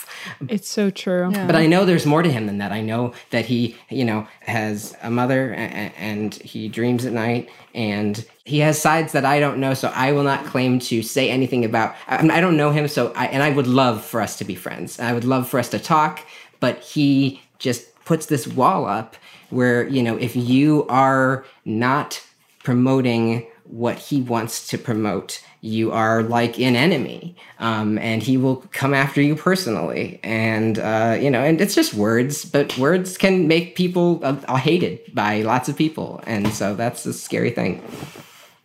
It's so true. But I know there's more to him than that. I know that he, you know, has a mother a- a- and he dreams at night and he has sides that I don't know. So I will not claim to say anything about, I, I don't know him. So I, and I would love for us to be friends. I would love for us to talk, but he just puts this wall up where, you know, if you are not promoting what he wants to promote, you are like an enemy, um, and he will come after you personally. And uh, you know, and it's just words, but words can make people uh, uh, hated by lots of people, and so that's a scary thing.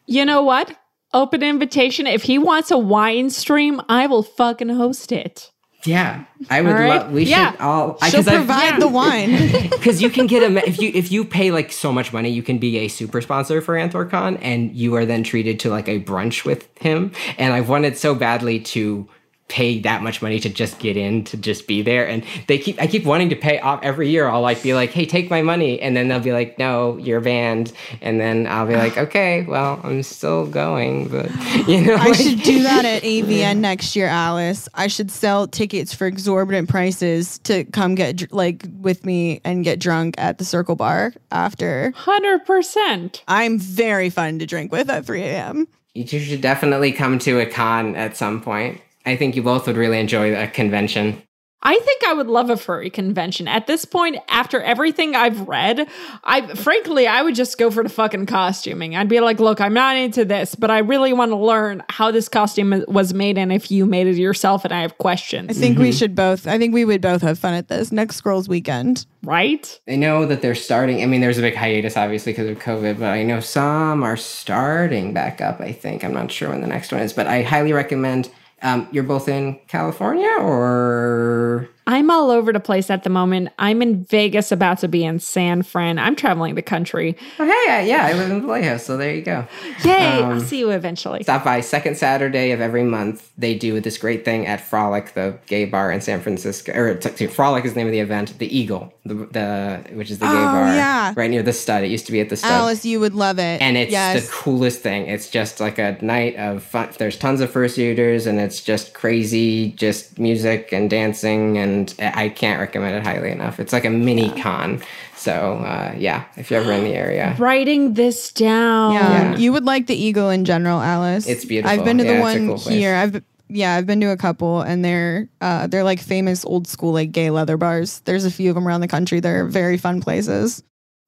You know what? Open invitation. If he wants a wine stream, I will fucking host it. Yeah, I would right. love. We Yeah. should all. I- She'll I've- provide the wine. [LAUGHS] because you can get a if you if you pay like so much money you can be a super sponsor for Anthrocon and you are then treated to like a brunch with him and I've wanted so badly to pay that much money to just get in to just be there and they keep i keep wanting to pay off every year i'll like be like hey take my money and then they'll be like no you're banned and then i'll be like [SIGHS] okay well i'm still going but [LAUGHS] you know I like- should do that at [LAUGHS] AVN next year, Alice. I should sell tickets for exorbitant prices to come get like with me and get drunk at the Circle Bar after. 100%. I'm very fun to drink with at 3 a.m. you two should definitely come to a con at some point i think you both would really enjoy a convention I think I would love a furry convention. At this point, after everything I've read, I frankly I would just go for the fucking costuming. I'd be like, look, I'm not into this, but I really want to learn how this costume was made and if you made it yourself and I have questions." I questions. think we mm-hmm. should both. I think we would both have fun at this next Girls Weekend. right? I know that they're starting. I mean, there's a big hiatus, obviously, because of COVID, but I know some are starting back up, I think. I'm not sure when the next one is, but I highly recommend. Um, you're both in California or. I'm all over the place at the moment. I'm in Vegas, about to be in San Fran. I'm traveling the country. Oh, hey, yeah, I live in the Playhouse, so there you go. Yay! Um, I'll see you eventually. Stop by second Saturday of every month. They do this great thing at Frolic, the gay bar in San Francisco. Or t- Frolic is the name of the event. The Eagle, the, the which is the gay Oh, bar yeah. right near the Stud. It used to be at the Stud. Alice, you would love it. and it's yes. the coolest thing. It's just like a night of fun. There's tons of first years, and it's just crazy, just music and dancing, and I can't recommend it highly enough. It's like a mini con. So uh, yeah, if you're ever in the area, [GASPS] Writing this down. Yeah. Yeah. you would like the Eagle in general, Alice. It's beautiful. I've been to the it's a one cool here. I've yeah, I've been to a couple, and they're uh, they're like famous old school like gay leather bars. There's a few of them around the country. They're very fun places.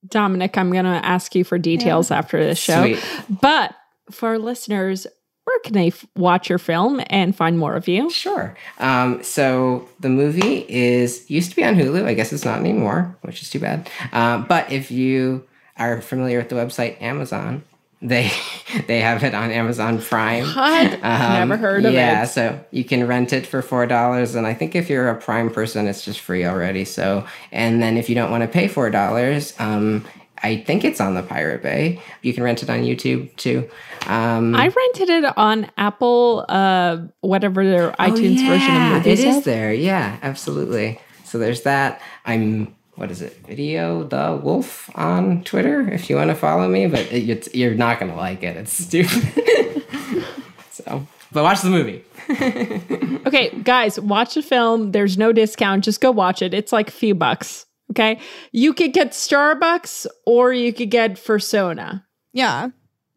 Dominic, I'm going to ask you for details after this show. Sweet. But for our listeners, where can they f- watch your film and find more of you? Sure. Um, so the movie is used to be on Hulu. I guess it's not anymore, which is too bad. Uh, but if you are familiar with the website Amazon, they [LAUGHS] they have it on Amazon Prime. What? Um, Never heard of yeah, it. Yeah, so you can rent it for four dollars, and I think if you're a Prime person, it's just free already. So, and then if you don't want to pay four dollars, um, I think it's on the Pirate Bay. You can rent it on YouTube too. Um, I rented it on Apple, uh, whatever their iTunes version Oh, of movies It is have. there. Yeah, absolutely. So there's that. I'm what is it? Video the Wolf on Twitter. If you want to follow me, but it, you're not gonna like it. It's stupid. [LAUGHS] so, but watch the movie. [LAUGHS] Okay, guys, watch the film. There's no discount. Just go watch it. It's like a few bucks. Okay. You could get Starbucks or you could get Fursona. Yeah,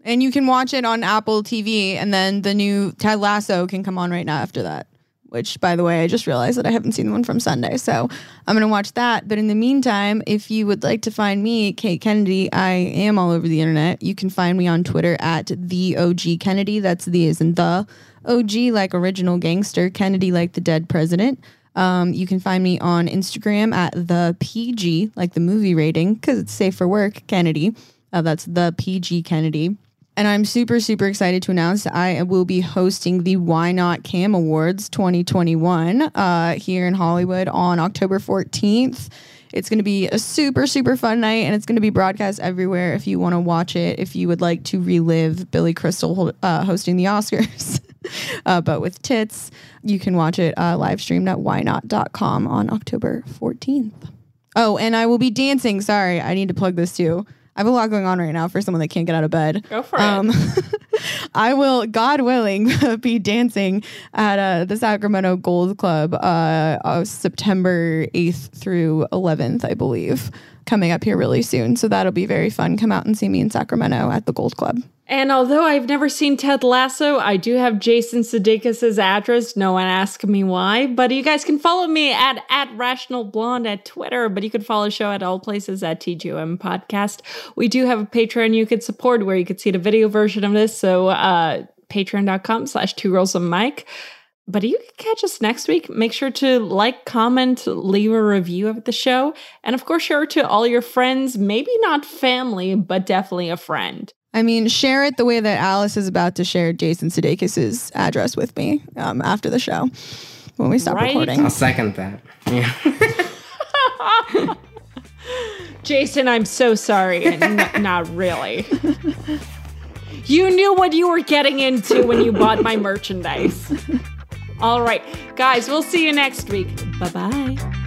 and you can watch it on Apple TV, and then the new Ted Lasso can come on right now after that. Which, by the way, I just realized that I haven't seen the one from Sunday, so I'm gonna watch that. But in the meantime, if you would like to find me, Kate Kennedy, I am all over the internet. You can find me on Twitter at the OG Kennedy. That's the is in the OG like original gangster, Kennedy like the dead president. Um, you can find me on Instagram at the PG, like the movie rating, because it's safe for work, Kennedy. Uh, that's the PG Kennedy. And I'm super, super excited to announce that I will be hosting the YNOT Cam Awards 2021 uh, here in Hollywood on October 14th. It's going to be a super, super fun night and it's going to be broadcast everywhere if you want to watch it. If you would like to relive Billy Crystal uh, hosting the Oscars, [LAUGHS] [LAUGHS] uh, but with tits, you can watch it uh, live streamed at ynot.com on October 14th. Oh, and I will be dancing. Sorry, I need to plug this too. I have a lot going on right now for someone that can't get out of bed. Go for it. [LAUGHS] I will, God willing, [LAUGHS] be dancing at uh, the Sacramento Gold Club uh, uh, September 8th through 11th, I believe, coming up here really soon. So that'll be very fun. Come out and see me in Sacramento at the Gold Club. And although I've never seen Ted Lasso, I do have Jason Sudeikis' address. No one asked me why, but you guys can follow me at at Rational Blonde at Twitter. But you can follow the show at all places at TGOM Podcast. We do have a Patreon you could support where you could see the video version of this. So uh, patreon.com slash two girls and Mike. But you can catch us next week. Make sure to like, comment, leave a review of the show, and of course, share it to all your friends. Maybe not family, but definitely a friend. I mean, share it the way that Alice is about to share Jason Sudeikis' address with me um, after the show when we stop Right? recording. I'll second that. Yeah. [LAUGHS] Jason, I'm so sorry. N- not really. You knew what you were getting into when you bought my merchandise. All right, guys, we'll see you next week. Bye bye.